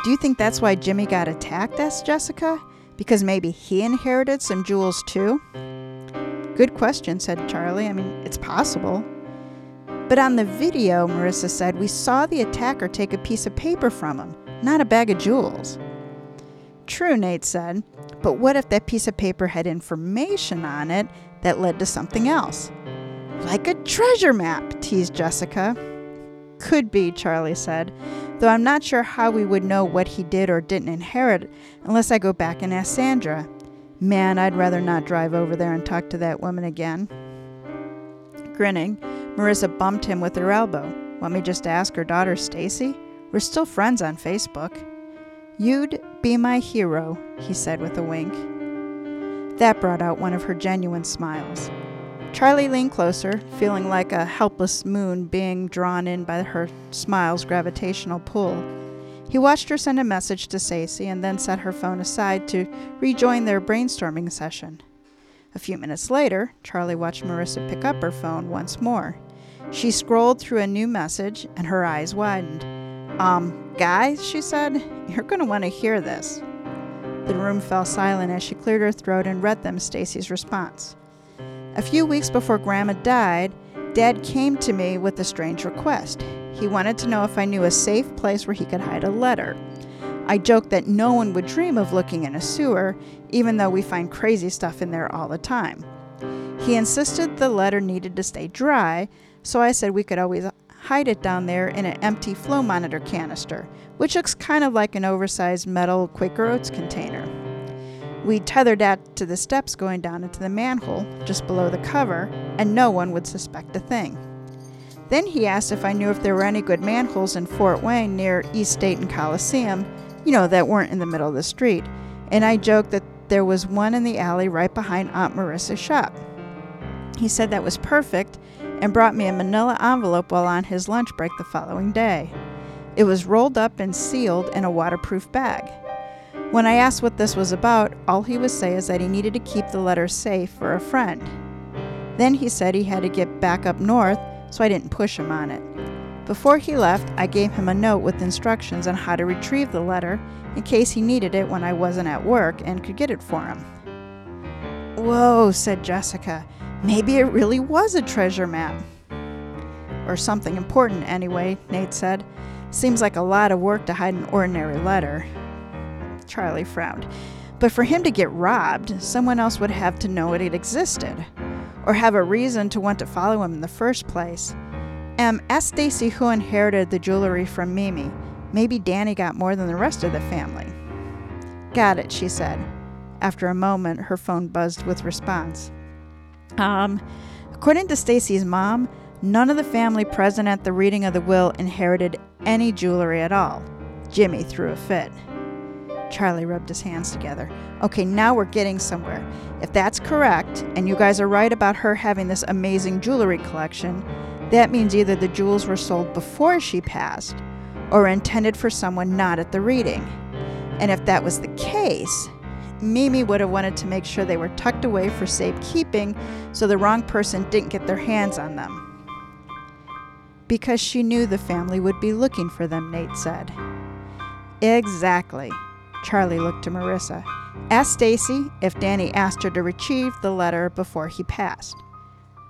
A: Do you think that's why Jimmy got attacked? asked Jessica. Because maybe he inherited some jewels too? Good question, said Charlie. I mean, it's possible. But on the video, Marissa said, we saw the attacker take a piece of paper from him, not a bag of jewels. True, Nate said, but what if that piece of paper had information on it that led to something else? Like a treasure map, teased Jessica. Could be, Charlie said, though I'm not sure how we would know what he did or didn't inherit unless I go back and ask Sandra. Man, I'd rather not drive over there and talk to that woman again. Grinning, Marissa bumped him with her elbow. Want me just to ask her daughter, Stacy? We're still friends on Facebook. You'd be my hero, he said with a wink. That brought out one of her genuine smiles. Charlie leaned closer, feeling like a helpless moon being drawn in by her smile's gravitational pull. He watched her send a message to Stacy and then set her phone aside to rejoin their brainstorming session. A few minutes later, Charlie watched Marissa pick up her phone once more. She scrolled through a new message and her eyes widened. Um, guys, she said, you're going to want to hear this. The room fell silent as she cleared her throat and read them Stacy's response. A few weeks before Grandma died, Dad came to me with a strange request. He wanted to know if I knew a safe place where he could hide a letter. I joked that no one would dream of looking in a sewer, even though we find crazy stuff in there all the time. He insisted the letter needed to stay dry, so I said we could always hide it down there in an empty flow monitor canister, which looks kind of like an oversized metal Quaker Oats container. We tethered that to the steps going down into the manhole just below the cover, and no one would suspect a thing. Then he asked if I knew if there were any good manholes in Fort Wayne near East Dayton Coliseum, you know, that weren't in the middle of the street, and I joked that there was one in the alley right behind Aunt Marissa's shop. He said that was perfect and brought me a manila envelope while on his lunch break the following day. It was rolled up and sealed in a waterproof bag. When I asked what this was about, all he would say is that he needed to keep the letter safe for a friend. Then he said he had to get back up north, so I didn't push him on it. Before he left, I gave him a note with instructions on how to retrieve the letter in case he needed it when I wasn't at work and could get it for him. Whoa, said Jessica. Maybe it really was a treasure map. Or something important, anyway, Nate said. Seems like a lot of work to hide an ordinary letter. Charlie frowned. But for him to get robbed, someone else would have to know it existed, or have a reason to want to follow him in the first place. Um, ask Stacy who inherited the jewelry from Mimi. Maybe Danny got more than the rest of the family. Got it, she said. After a moment, her phone buzzed with response. Um, according to Stacy's mom, none of the family present at the reading of the will inherited any jewelry at all. Jimmy threw a fit. Charlie rubbed his hands together. Okay, now we're getting somewhere. If that's correct, and you guys are right about her having this amazing jewelry collection, that means either the jewels were sold before she passed or intended for someone not at the reading. And if that was the case, Mimi would have wanted to make sure they were tucked away for safekeeping so the wrong person didn't get their hands on them. Because she knew the family would be looking for them, Nate said. Exactly. Charlie looked to Marissa. Ask Stacy if Danny asked her to retrieve the letter before he passed.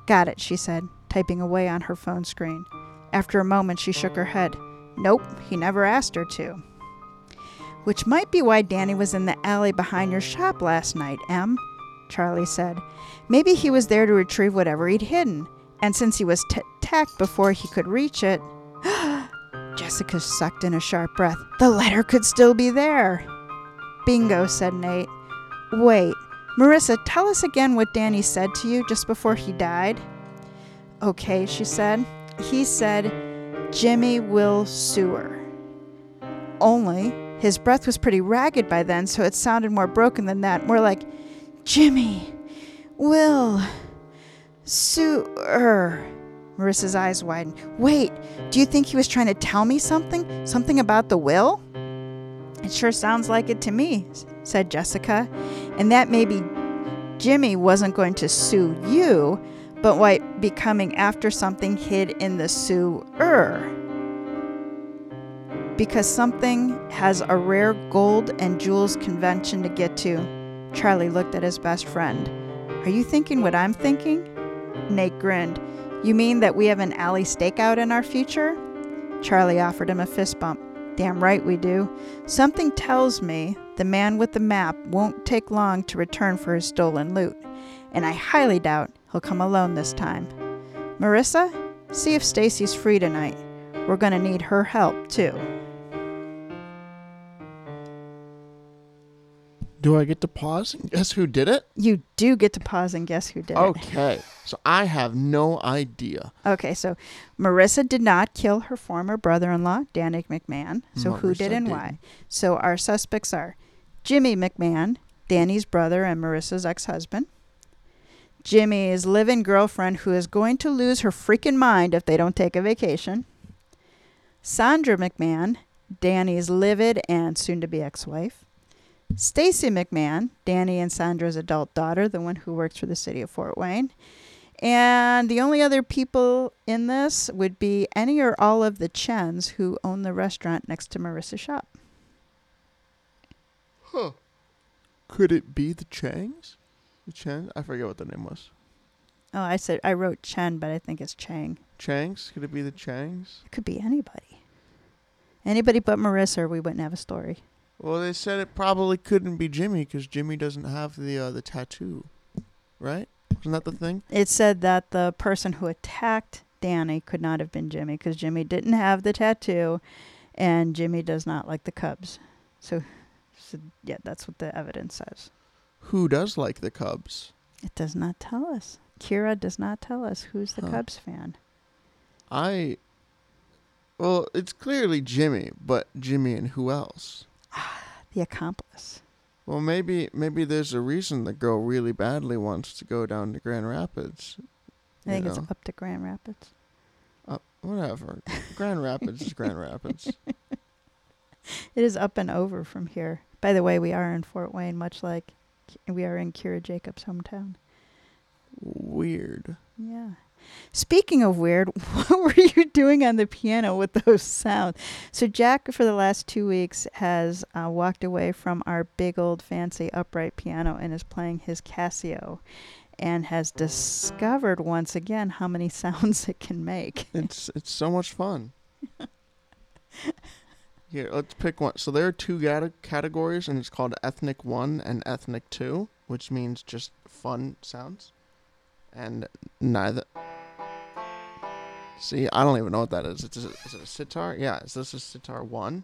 A: Got it, she said typing away on her phone screen. After a moment, she shook her head. Nope, he never asked her to. Which might be why Danny was in the alley behind your shop last night, Em, Charlie said. Maybe he was there to retrieve whatever he'd hidden, and since he was t- tacked before he could reach it. [GASPS] Jessica sucked in a sharp breath. The letter could still be there. Bingo, said Nate. Wait, Marissa, tell us again what Danny said to you just before he died. Okay, she said. He said, Jimmy will sue her. Only, his breath was pretty ragged by then, so it sounded more broken than that, more like, Jimmy will sue her. Marissa's eyes widened. Wait, do you think he was trying to tell me something? Something about the will? It sure sounds like it to me, said Jessica. And that maybe Jimmy wasn't going to sue you, but might be coming after something hid in the sewer. Because something has a rare gold and jewels convention to get to. Charlie looked at his best friend. Are you thinking what I'm thinking? Nate grinned. You mean that we have an alley stakeout in our future? Charlie offered him a fist bump. Damn right we do. Something tells me the man with the map won't take long to return for his stolen loot, and I highly doubt he'll come alone this time. Marissa, see if Stacy's free tonight. We're going to need her help, too.
B: Do I get to pause and guess who did it?
A: You do get to pause and guess who did it.
B: Okay. So I have no idea.
A: Okay, so Marissa did not kill her former brother in law, Danny McMahon. So who
B: Marissa
A: did and
B: didn't.
A: why? So our suspects are Jimmy McMahon, Danny's brother and Marissa's ex husband. Jimmy's live in girlfriend who is going to lose her freaking mind if they don't take a vacation. Sandra McMahon, Danny's livid and soon to be ex wife. Stacy McMahon, Danny and Sandra's adult daughter, the one who works for the city of Fort Wayne. And the only other people in this would be any or all of the Chens who own the restaurant next to Marissa's shop.
B: Huh. Could it be the Changs? The Chang? I forget what the name was.
A: Oh, I said I wrote Chen, but I think it's Chang.
B: Changs? Could it be the Changs?
A: It could be anybody. Anybody but Marissa, or we wouldn't have a story.
B: Well, they said it probably couldn't be Jimmy because Jimmy doesn't have the uh, the tattoo, right? Isn't that the thing?
A: It said that the person who attacked Danny could not have been Jimmy because Jimmy didn't have the tattoo, and Jimmy does not like the Cubs. So, so yeah, that's what the evidence says.
B: Who does like the Cubs?
A: It does not tell us. Kira does not tell us who's the
B: Huh.
A: Cubs fan.
B: I. Well, it's clearly Jimmy, but Jimmy and who else? [SIGHS]
A: The accomplice.
B: Well, maybe maybe there's a reason the girl really badly wants to go down to Grand Rapids.
A: I think
B: You
A: it's
B: know.
A: up to Grand Rapids.
B: Uh, whatever. Grand Rapids is Grand Rapids. [LAUGHS]
A: It is up and over from here. By the way, we are in Fort Wayne, much like we are in Kira Jacobs' hometown.
B: Weird.
A: Yeah. Speaking of weird, [LAUGHS] what were you doing on the piano with those sounds? So Jack, for the last two weeks, has uh, walked away from our big old fancy upright piano and is playing his Casio, and has discovered once again how many [LAUGHS] sounds it can make.
B: It's it's so much fun. [LAUGHS] Here, let's pick one. So there are two cate- categories, and it's called ethnic one and ethnic two, which means just fun sounds. And neither. See, I don't even know what that is. It's a, is it a sitar? Yeah, is this a sitar one?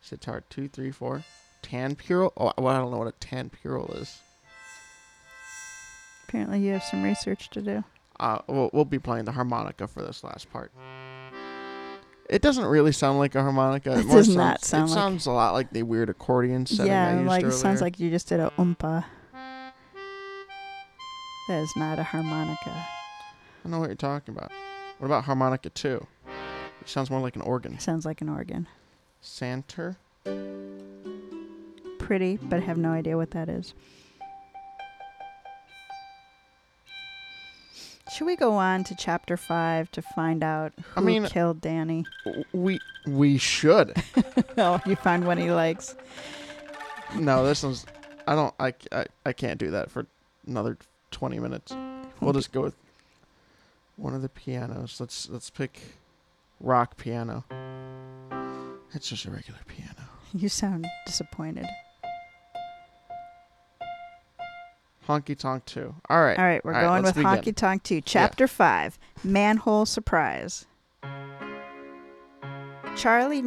B: Sitar two, three, four. Tanpural? Oh, well, I don't know what a tanpural is.
A: Apparently, you have some research to do.
B: Uh, we'll, we'll be playing the harmonica for this last part. It doesn't really sound like a harmonica.
A: It
B: more
A: does
B: sounds,
A: not sound
B: It
A: like-
B: sounds a lot like the weird accordion setting I
A: yeah, like it
B: earlier.
A: sounds like you just did a oompa. That is not a harmonica.
B: I don't know what you're talking about. What about harmonica two? It sounds more like an organ.
A: Sounds like an organ.
B: Santer.
A: Pretty, but I have no idea what that is. Should we go on to chapter five to find out who
B: I mean-
A: killed Danny?
B: We we should. [LAUGHS]
A: oh, you find one he likes.
B: no, this one's. I don't. I, I I can't do that for another twenty minutes. We'll just go with one of the pianos. Let's let's pick rock piano. It's just a regular piano. [LAUGHS]
A: You sound disappointed.
B: Honky Tonk 2. All right.
A: All right, we're
B: All right,
A: going
B: let's
A: with
B: begin.
A: Honky Tonk 2, Chapter 5 Manhole Surprise. Charlie,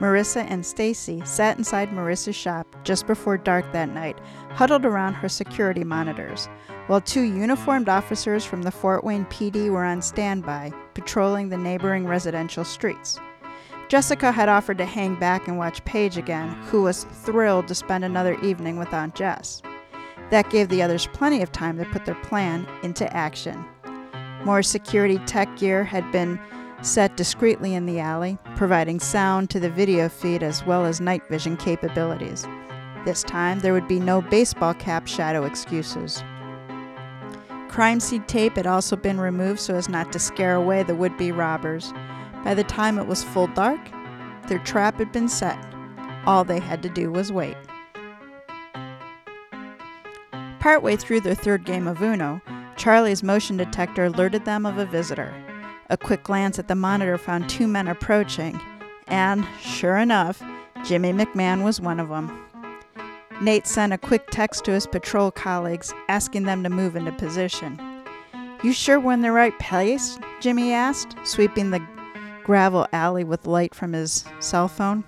A: Marissa, and Stacy sat inside Marissa's shop just before dark that night, huddled around her security monitors, while two uniformed officers from the Fort Wayne PD were on standby, patrolling the neighboring residential streets. Jessica had offered to hang back and watch Paige again, who was thrilled to spend another evening with Aunt Jess. That gave the others plenty of time to put their plan into action. More security tech gear had been set discreetly in the alley, providing sound to the video feed as well as night vision capabilities. This time, there would be no baseball cap shadow excuses. Crime scene tape had also been removed so as not to scare away the would be robbers. By the time it was full dark, their trap had been set. All they had to do was wait. Partway through their third game of Uno, Charlie's motion detector alerted them of a visitor. A quick glance at the monitor found two men approaching, and, sure enough, Jimmy McMahon was one of them. Nate sent a quick text to his patrol colleagues asking them to move into position. You sure we're in the right place? Jimmy asked, sweeping the gravel alley with light from his cell phone.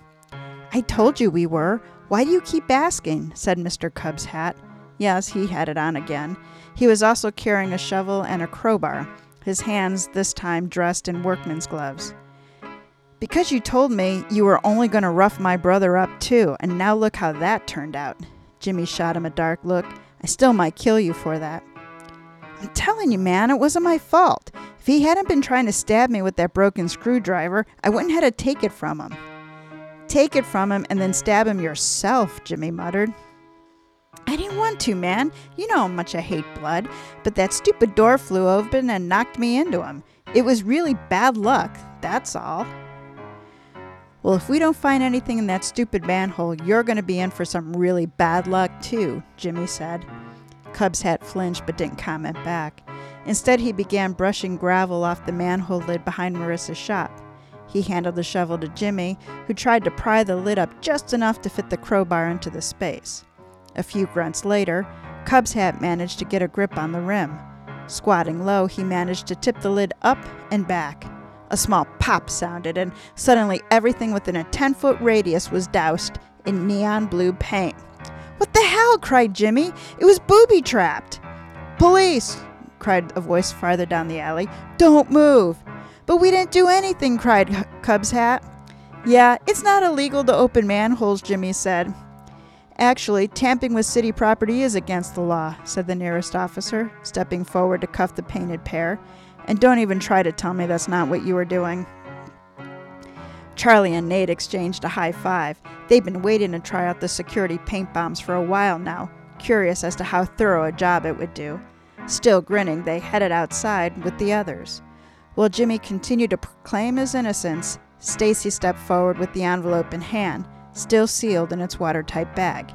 A: I told you we were. Why do you keep asking? said Mr. Cub's hat. Yes, he had it on again. He was also carrying a shovel and a crowbar, his hands this time dressed in workman's gloves. Because you told me you were only going to rough my brother up too, and now look how that turned out. Jimmy shot him a dark look. I still might kill you for that. I'm telling you, man, it wasn't my fault. If he hadn't been trying to stab me with that broken screwdriver, I wouldn't have had to take it from him. Take it from him and then stab him yourself, Jimmy muttered. I didn't want to, man. You know how much I hate blood. But that stupid door flew open and knocked me into him. It was really bad luck, that's all. Well, if we don't find anything in that stupid manhole, you're going to be in for some really bad luck, too, Jimmy said. Cub's hat flinched but didn't comment back. Instead, he began brushing gravel off the manhole lid behind Marissa's shop. He handed the shovel to Jimmy, who tried to pry the lid up just enough to fit the crowbar into the space. A few grunts later, Cub's hat managed to get a grip on the rim. Squatting low, he managed to tip the lid up and back. A small pop sounded, and suddenly everything within a 10 foot radius was doused in neon blue paint. What the hell? cried Jimmy. It was booby trapped. Police! cried a voice farther down the alley. Don't move! But we didn't do anything, cried Cub's hat. Yeah, it's not illegal to open manholes, Jimmy said. Actually, tamping with city property is against the law, said the nearest officer, stepping forward to cuff the painted pair. And don't even try to tell me that's not what you were doing. Charlie and Nate exchanged a high five. They'd been waiting to try out the security paint bombs for a while now, curious as to how thorough a job it would do. Still grinning, they headed outside with the others. While Jimmy continued to proclaim his innocence, Stacy stepped forward with the envelope in hand, still sealed in its watertight bag.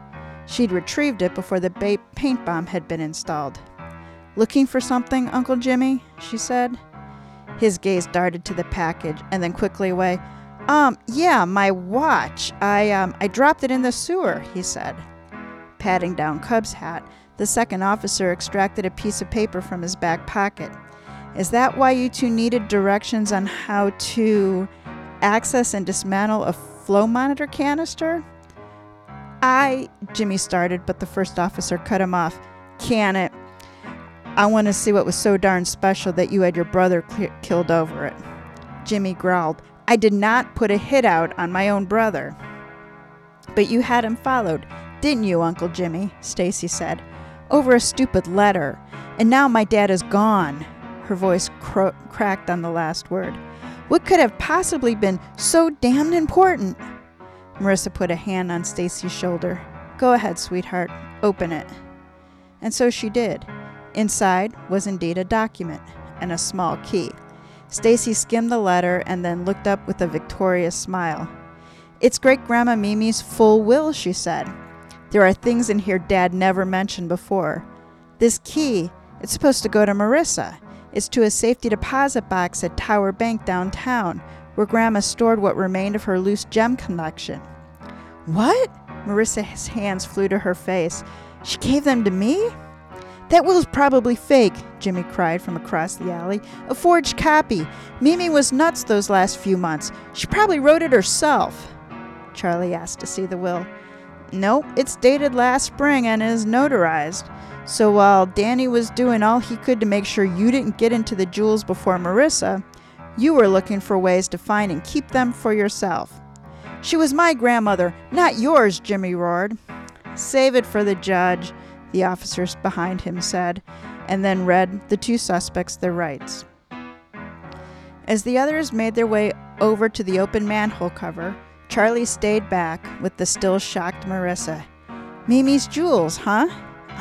A: She'd retrieved it before the ba- paint bomb had been installed. Looking for something, Uncle Jimmy? she said. His gaze darted to the package and then quickly away. Um, yeah, my watch. I um I dropped it in the sewer, he said. Patting down Cub's hat, the second officer extracted a piece of paper from his back pocket. Is that why you two needed directions on how to access and dismantle a flow monitor canister? I, Jimmy started, but the first officer cut him off. Can it? I want to see what was so darn special that you had your brother cl- killed over it. Jimmy growled. I did not put a hit out on my own brother. But you had him followed, didn't you, Uncle Jimmy? Stacy said. Over a stupid letter. And now my dad is gone. Her voice cro- cracked on the last word. What could have possibly been so damned important? Marissa put a hand on Stacy's shoulder. Go ahead, sweetheart. Open it. And so she did. Inside was indeed a document and a small key. Stacy skimmed the letter and then looked up with a victorious smile. It's great grandma Mimi's full will, she said. There are things in here Dad never mentioned before. This key, it's supposed to go to Marissa. It's to a safety deposit box at Tower Bank downtown, where Grandma stored what remained of her loose gem collection. What? Marissa's hands flew to her face. She gave them to me? That will's probably fake, Jimmy cried from across the alley. A forged copy. Mimi was nuts those last few months. She probably wrote it herself. Charlie asked to see the will. Nope, it's dated last spring and is notarized. So while Danny was doing all he could to make sure you didn't get into the jewels before Marissa, you were looking for ways to find and keep them for yourself. She was my grandmother, not yours, Jimmy roared. Save it for the judge, the officers behind him said, and then read the two suspects their rights. As the others made their way over to the open manhole cover, Charlie stayed back with the still shocked Marissa. Mimi's jewels, huh?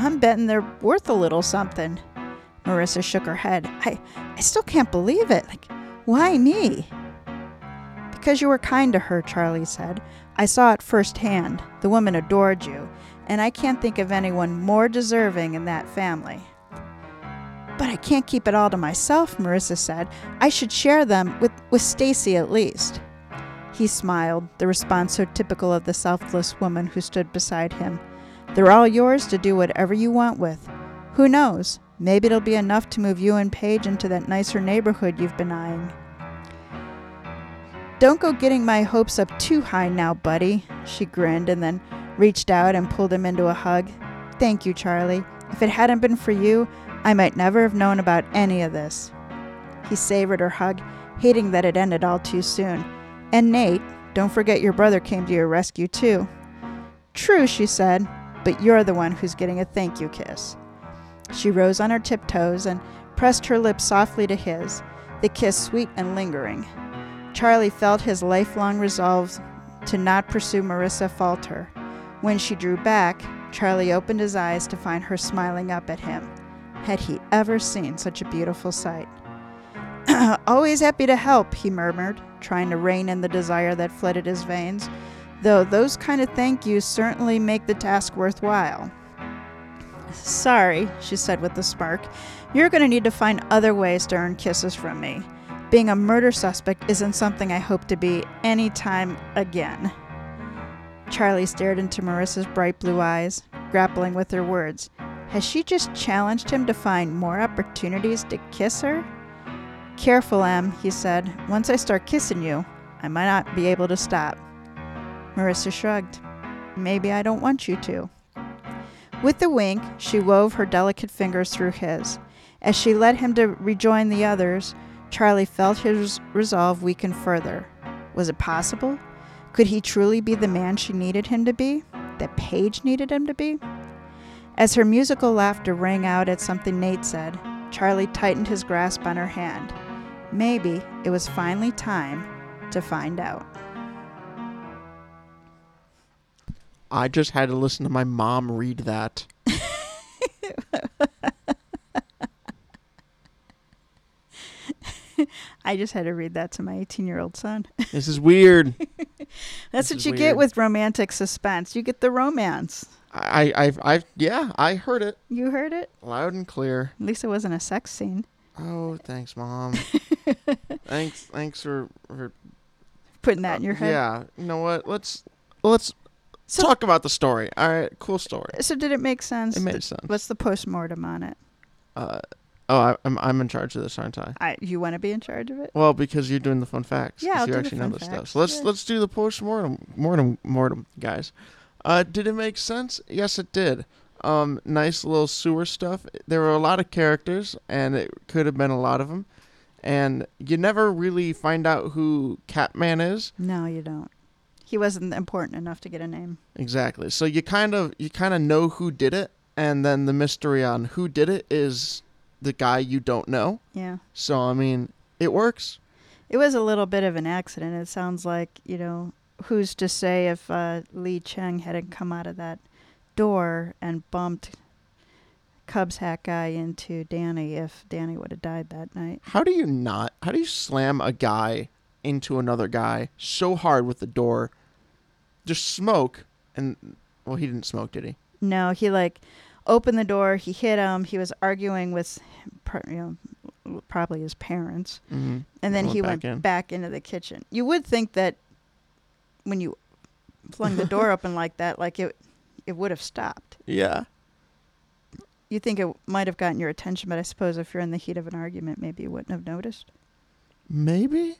A: I'm betting they're worth a little something. Marissa shook her head. I, I still can't believe it. Like, why me? Because you were kind to her, Charlie said. I saw it firsthand. The woman adored you, and I can't think of anyone more deserving in that family. But I can't keep it all to myself, Marissa said. I should share them with, with Stacy at least. He smiled, the response so typical of the selfless woman who stood beside him. They're all yours to do whatever you want with. Who knows? Maybe it'll be enough to move you and Paige into that nicer neighborhood you've been eyeing. Don't go getting my hopes up too high now, buddy. She grinned and then reached out and pulled him into a hug. Thank you, Charlie. If it hadn't been for you, I might never have known about any of this. He savored her hug, hating that it ended all too soon. And Nate, don't forget your brother came to your rescue, too. True, she said, but you're the one who's getting a thank you kiss. She rose on her tiptoes and pressed her lips softly to his, the kiss sweet and lingering. Charlie felt his lifelong resolve to not pursue Marissa falter. When she drew back, Charlie opened his eyes to find her smiling up at him. Had he ever seen such a beautiful sight? [CLEARS THROAT] Always happy to help, he murmured, trying to rein in the desire that flooded his veins, though those kind of thank yous certainly make the task worthwhile. Sorry, she said with a smirk. You're going to need to find other ways to earn kisses from me. Being a murder suspect isn't something I hope to be any time again. Charlie stared into Marissa's bright blue eyes, grappling with her words. Has she just challenged him to find more opportunities to kiss her? Careful, Em, he said. Once I start kissing you, I might not be able to stop. Marissa shrugged. Maybe I don't want you to. With a wink, she wove her delicate fingers through his. As she led him to rejoin the others, Charlie felt his resolve weaken further. Was it possible? Could he truly be the man she needed him to be? That Paige needed him to be? As her musical laughter rang out at something Nate said, Charlie tightened his grasp on her hand. Maybe it was finally time to find out.
B: I just had to listen to my mom read that. [LAUGHS]
A: I just had to read that to my 18 year old son. [LAUGHS]
B: This is weird.
A: That's
B: This
A: what you
B: weird.
A: get with romantic suspense. You get the romance.
B: I, I, I, yeah, I heard it
A: You heard it?
B: loud and clear.
A: At least it wasn't a sex scene.
B: Oh, thanks, mom. [LAUGHS] thanks, thanks for, for
A: Putting that in your head.
B: Yeah, you know what? Let's let's
A: So,
B: talk about the story. All right, cool story.
A: so did it make sense?
B: It made sense.
A: What's the postmortem on it?
B: Uh, oh, I, I'm I'm in charge of this, aren't I?
A: I, you want to be in charge of it?
B: Well, because you're doing the fun facts.
A: Yeah, I'll
B: you
A: do the
B: actually
A: fun
B: know this stuff. So let's
A: yeah.
B: let's do the post mortem, mortem, mortem, guys. Uh, did it make sense? Yes, it did. Um, nice little sewer stuff. There were a lot of characters, and it could have been a lot of them. And you never really find out who Catman is.
A: No, you don't. He wasn't important enough to get a name.
B: Exactly. So you kind of you kind of know who did it, and then the mystery on who did it is the guy you don't know.
A: Yeah.
B: So I mean, it works.
A: It was a little bit of an accident. It sounds like, you know, who's to say if uh, Lee Cheng hadn't come out of that door and bumped Cubs hat guy into Danny, if Danny would have died that night.
B: How do you not? How do you slam a guy into another guy so hard with the door? Just smoke and well, he didn't smoke, did he?
A: No, he like opened the door. He hit him. He was arguing with, you know, probably his parents,
B: Mm-hmm.
A: and then
B: Went
A: he
B: back
A: went
B: in.
A: back into the kitchen. You would think that when you flung the door [LAUGHS] open like that, like it, it would have stopped.
B: Yeah.
A: you think it might have gotten your attention, but I suppose if you're in the heat of an argument, maybe you wouldn't have noticed.
B: Maybe.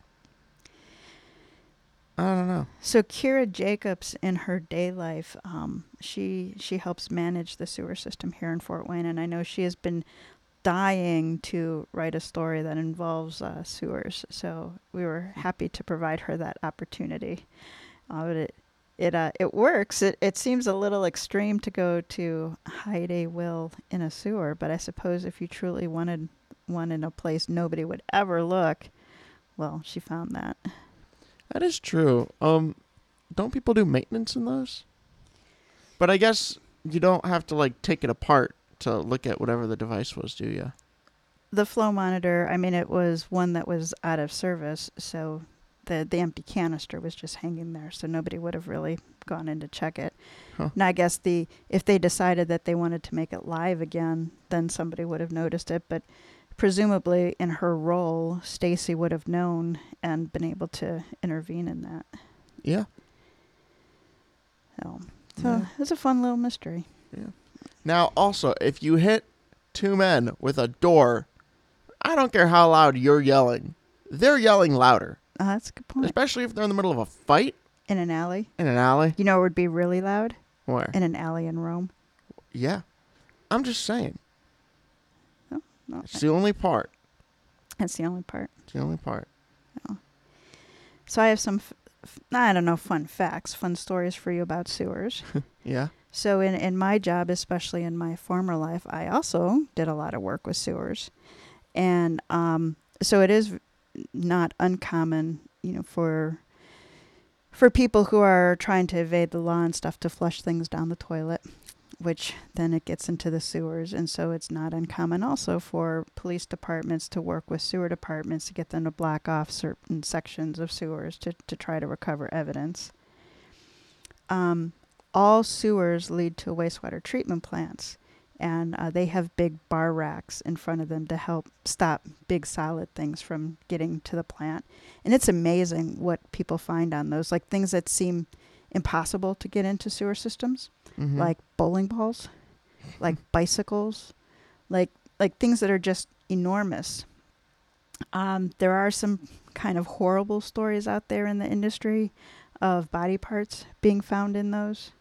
B: I don't know.
A: So Kira Jacobs, in her day life, um, she she helps manage the sewer system here in Fort Wayne, and I know she has been dying to write a story that involves uh, sewers. So we were happy to provide her that opportunity. Uh, but it it uh, it works. It it seems a little extreme to go to hide a will in a sewer, but I suppose if you truly wanted one in a place nobody would ever look, well, she found that.
B: That is true. Um, don't people do maintenance in those? But I guess you don't have to like take it apart to look at whatever the device was, do you?
A: the flow monitor i mean it was one that was out of service so the the empty canister was just hanging there so nobody would have really gone in to check it
B: Huh.
A: and i guess the if they decided that they wanted to make it live again then somebody would have noticed it but presumably in her role stacy would have known and been able to intervene in that
B: Yeah.
A: so so
B: Yeah.
A: it's a fun little mystery Yeah.
B: Now, also, if you hit two men with a door, I don't care how loud you're yelling. They're yelling louder,
A: uh, that's a good point
B: especially if they're in the middle of a fight
A: in an alley
B: in an alley.
A: you know it would be really loud
B: Where?
A: in an alley in rome
B: Yeah. I'm just saying.
A: No,
B: It's the only part.
A: that's the only part
B: It's the only part.
A: So I have some, f- f- I don't know, fun facts, fun stories for you about sewers. [LAUGHS]
B: Yeah.
A: so in in my job, especially in my former life, I also did a lot of work with sewers, and um, so it is not uncommon, you know, for for people who are trying to evade the law and stuff to flush things down the toilet, which then it gets into the sewers. And so it's not uncommon also for police departments to work with sewer departments to get them to block off certain sections of sewers to, to try to recover evidence. Um, all sewers lead to wastewater treatment plants, and uh, they have big bar racks in front of them to help stop big solid things from getting to the plant. And it's amazing what people find on those, like things that seem impossible to get into sewer systems,
B: Mhm.
A: like bowling balls, like [LAUGHS] bicycles, like like things that are just enormous. Um, there are some kind of horrible stories out there in the industry of body parts being found in those,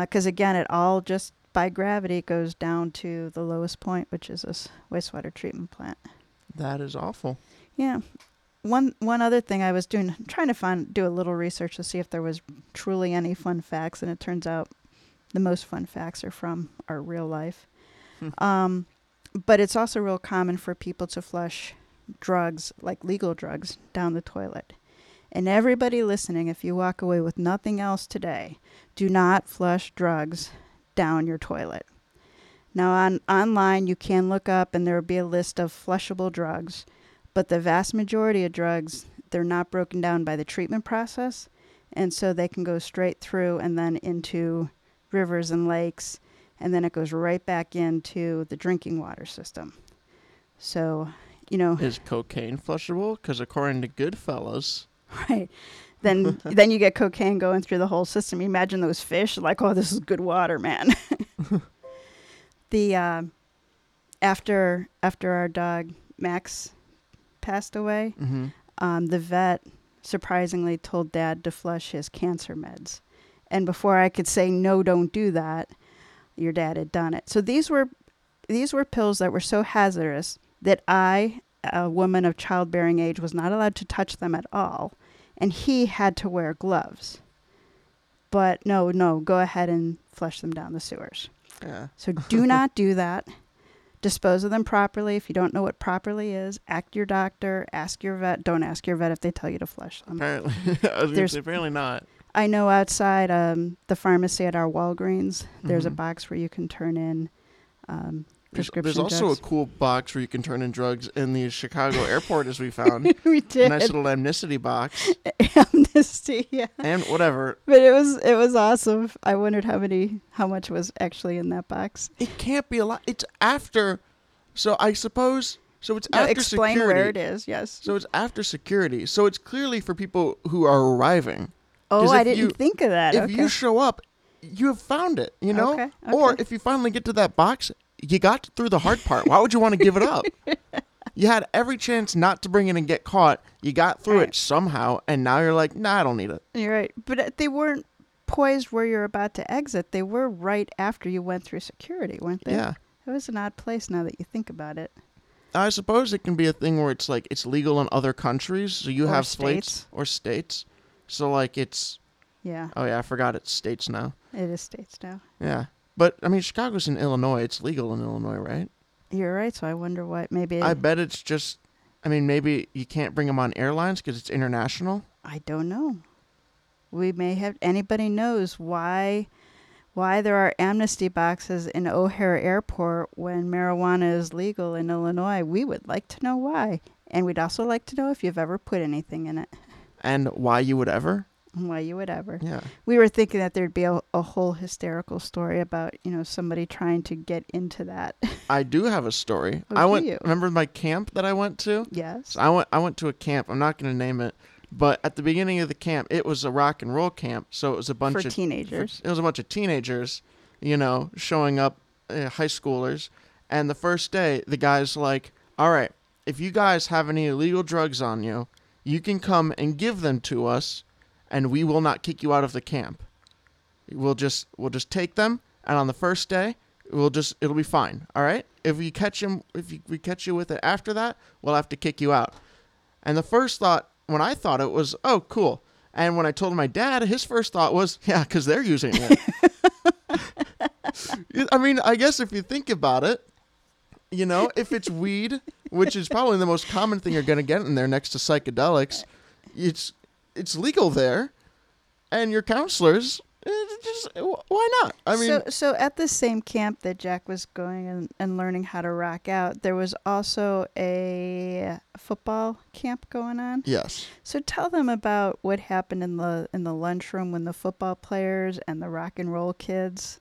A: because again, it all just by gravity goes down to the lowest point, which is this wastewater treatment plant.
B: that is awful.
A: Yeah. One one other thing I was doing trying to find do a little research to see if there was truly any fun facts and it turns out the most fun facts are from our real life.
B: Hmm.
A: Um but it's also real common for people to flush drugs like legal drugs down the toilet. And everybody listening if you walk away with nothing else today, do not flush drugs down your toilet. Now on online you can look up and there will be a list of flushable drugs but the vast majority of drugs they're not broken down by the treatment process and so they can go straight through and then into rivers and lakes and then it goes right back into the drinking water system. So you know
B: Is cocaine flushable? Because according to Goodfellas, [LAUGHS]
A: right. Then [LAUGHS] then you get cocaine going through the whole system. You imagine those fish like oh this is good water man. [LAUGHS] The uh, after after our dog max passed away
B: mm-hmm.
A: um, the vet surprisingly told dad to flush his cancer meds. And before I could say no, don't do that, your dad had done it. So these were these were pills that were so hazardous that I, a woman of childbearing age, was not allowed to touch them at all, and he had to wear gloves. But no, no, go ahead and flush them down the sewers.
B: yeah.
A: So do not do that. [LAUGHS] Dispose of them properly. If you don't know what properly is, ask your doctor, ask your vet. Don't ask your vet if they tell you to flush them.
B: Apparently, [LAUGHS]
A: There's-
B: apparently not.
A: I know outside um, the pharmacy at our Walgreens, there's a
B: Mhm.
A: box where you can turn in um, prescription
B: there's also a cool box where you can turn in drugs in the Chicago [LAUGHS] airport, as we found. [LAUGHS]
A: we did
B: nice little amnesty box [LAUGHS]
A: amnesty, yeah.
B: and whatever.
A: But it was it was awesome. I wondered how many how much was actually in that box.
B: It can't be a lot. It's after, so I suppose. So it's
A: No,
B: after
A: explain
B: security.
A: where it is. Yes.
B: So it's after security. So it's clearly for people who are arriving.
A: oh, I didn't
B: you-
A: think of that.
B: if
A: okay.
B: you show up, you have found it. You know.
A: Okay,
B: Or if you finally get to that box you got through the hard part. Why would you want to give it up? [LAUGHS] You had every chance not to bring it and get caught. You got through
A: Right.
B: it somehow, and now you're like, nah, I don't need it.
A: You're right. But uh, they weren't poised where you're about to exit. They were right after you went through security, weren't they?
B: Yeah.
A: It was an odd place now that you think about it.
B: I suppose it can be a thing where it's like it's legal in other countries, so you
A: Or
B: have
A: states.
B: or states. So like it's
A: Yeah,
B: oh yeah, I forgot it's states now.
A: it is states now.
B: Yeah. But I mean Chicago's in Illinois. It's legal in Illinois, right?
A: You're right. So I wonder what maybe
B: I bet it's just I mean maybe you can't bring them on airlines cuz it's international.
A: I don't know. We may have anybody knows why why there are amnesty boxes in O'Hare Airport when marijuana is legal in Illinois. We would like to know why. And we'd also like to know if you've ever put anything in it.
B: And why you would ever?
A: Why you would ever.
B: Yeah.
A: We were thinking that there'd be a, a whole hysterical story about, you know, somebody trying to get into that. [LAUGHS]
B: I do have a story.
A: Oh,
B: I went
A: you?
B: remember my camp that I went to?
A: yes.
B: So I went I went to a camp. I'm not going to name it, but at the beginning of the camp, it was a rock and roll camp. So it was a bunch
A: For
B: of
A: teenagers.
B: It was a bunch of teenagers, you know, showing up, uh, high schoolers. And the first day, the guy's like, "All right, if you guys have any illegal drugs on you, you can come and give them to us, and we will not kick you out of the camp. We'll just we'll just take them, and on the first day, we'll just it'll be fine. All right. If we catch him, if we catch you with it after that, we'll have to kick you out." And the first thought when I thought it was, "Oh, cool." And when I told my dad, his first thought was, [LAUGHS] "Yeah, because they're using it." [LAUGHS] I mean, I guess if you think about it, you know, if it's weed, which is probably the most common thing you're gonna get in there next to psychedelics, it's it's legal there, and your counselors, eh, just why not? I mean,
A: so, so at the same camp that Jack was going and, and learning how to rock out, there was also a football camp going on.
B: yes,
A: So tell them about what happened in the in the lunchroom when the football players and the rock and roll kids.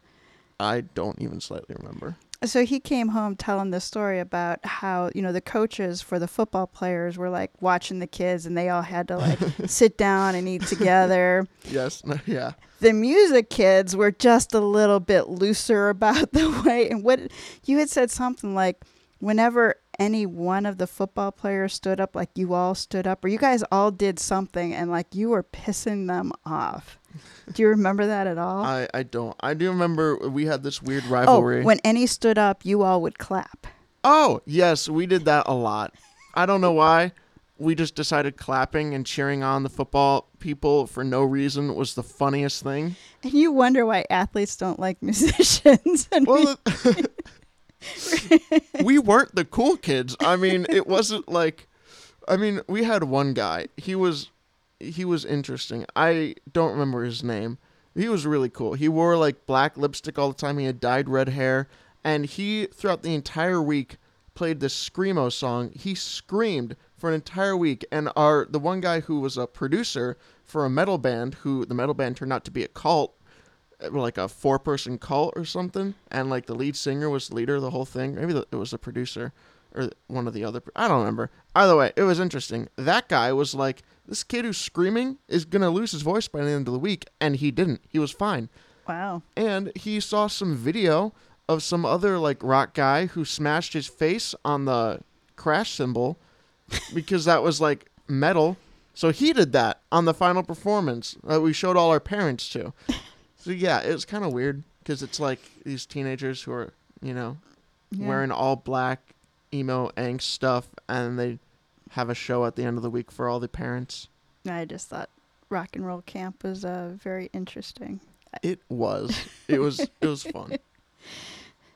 B: I don't even slightly remember.
A: So he came home telling the story about how you know the coaches for the football players were like watching the kids and they all had to like [LAUGHS] sit down and eat together.
B: Yes, [LAUGHS] yeah,
A: the music kids were just a little bit looser [LAUGHS] about the way and what you had said something like whenever any one of the football players stood up like you all stood up or you guys all did something and like you were pissing them off do you remember that at all
B: I I don't. I do remember we had this weird rivalry.
A: oh
B: rivalry.
A: when any stood up you all would clap
B: Oh, yes, we did that a lot. I don't know why. We just decided clapping and cheering on the football people for no reason was the funniest thing.
A: and you wonder why athletes don't like [LAUGHS] musicians and
B: Well, [LAUGHS] we weren't the cool kids. I mean, it wasn't like I mean, we had one guy. He was he was interesting. I don't remember his name. He was really cool. He wore like black lipstick all the time. He had dyed red hair, and he throughout the entire week played this screamo song. He screamed for an entire week, and our the one guy who was a producer for a metal band, who the metal band turned out to be a cult, Uh, like a four person cult or something, and like the lead singer was the leader of the whole thing. Maybe the, it was the producer or one of the other. I don't remember. Either way, it was interesting. That guy was like, this kid who's screaming is gonna lose his voice by the end of the week, and he didn't. He was fine.
A: wow
B: And he saw some video of some other like rock guy who smashed his face on the crash cymbal [LAUGHS] because that was like metal. So he did that on the final performance that we showed all our parents to. So yeah, it was kind of weird because it's like these teenagers who are, you know,
A: Yeah.
B: wearing all black emo angst stuff and they have a show at the end of the week for all the parents.
A: i just thought rock and roll camp was uh, very interesting
B: It was. It was it was fun. [LAUGHS]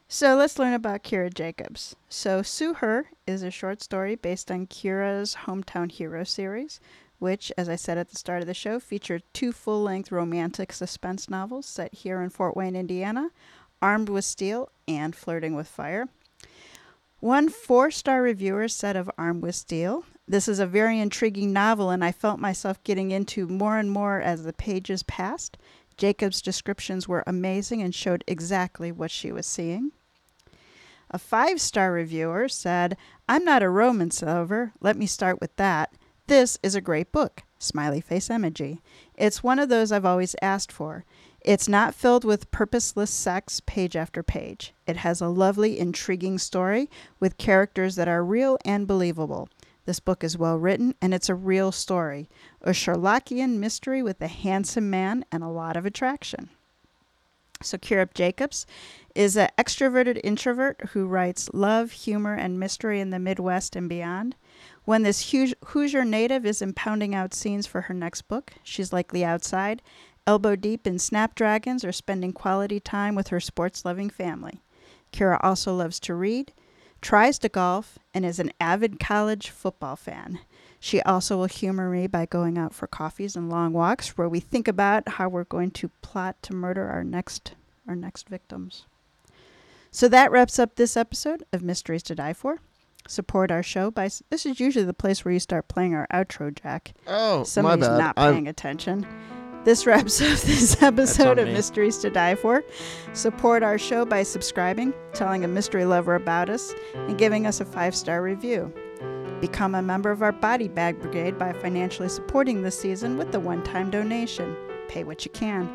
A: So let's learn about Kira Jacobs. So Sue Her is a short story based on Kira's Hometown Hero series, which, as I said at the start of the show, featured two full length romantic suspense novels set here in Fort Wayne, Indiana Armed with Steel and Flirting with Fire. One four star reviewer said of Armed with Steel, This is a very intriguing novel, and I felt myself getting into more and more as the pages passed. Jacob's descriptions were amazing and showed exactly what she was seeing. A five star reviewer said, I'm not a romance lover. Let me start with that. This is a great book. Smiley face emoji. It's one of those I've always asked for. It's not filled with purposeless sex page after page. It has a lovely, intriguing story with characters that are real and believable. This book is well written and it's a real story. A Sherlockian mystery with a handsome man and a lot of attraction. So, Kira Jacobs is an extroverted introvert who writes love, humor, and mystery in the Midwest and beyond. When this Hoosier native is impounding out scenes for her next book, she's likely outside, elbow deep in snapdragons, or spending quality time with her sports loving family. Kira also loves to read, tries to golf, and is an avid college football fan. She also will humor me by going out for coffees and long walks where we think about how we're going to plot to murder our next our next victims. So that wraps up this episode of Mysteries to Die For. Support our show by this is usually the place where you start playing our outro, Jack.
B: Oh,
A: Somebody's
B: my bad.
A: not paying
B: I'm,
A: attention. This wraps [LAUGHS] up this episode
B: on
A: of
B: me.
A: Mysteries to Die For. Support our show by subscribing, telling a mystery lover about us, and giving us a five star review. Become a member of our Body Bag Brigade by financially supporting this season with a one time donation. Pay what you can.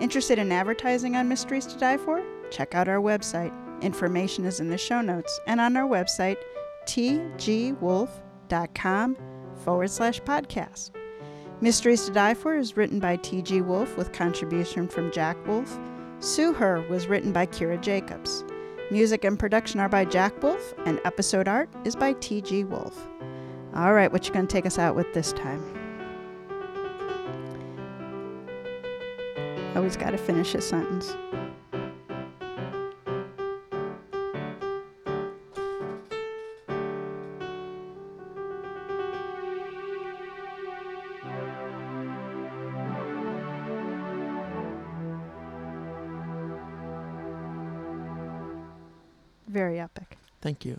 A: Interested in advertising on Mysteries to Die For? Check out our website. Information is in the show notes and on our website, tgwolf.com forward slash podcast. Mysteries to Die For is written by T.G. Wolf with contribution from Jack Wolf. Sue Her was written by Kira Jacobs. Music and production are by Jack Wolf, and episode art is by T.G. Wolf. All right, what you gonna take us out with this time? Always gotta finish a sentence. Very epic.
B: thank you.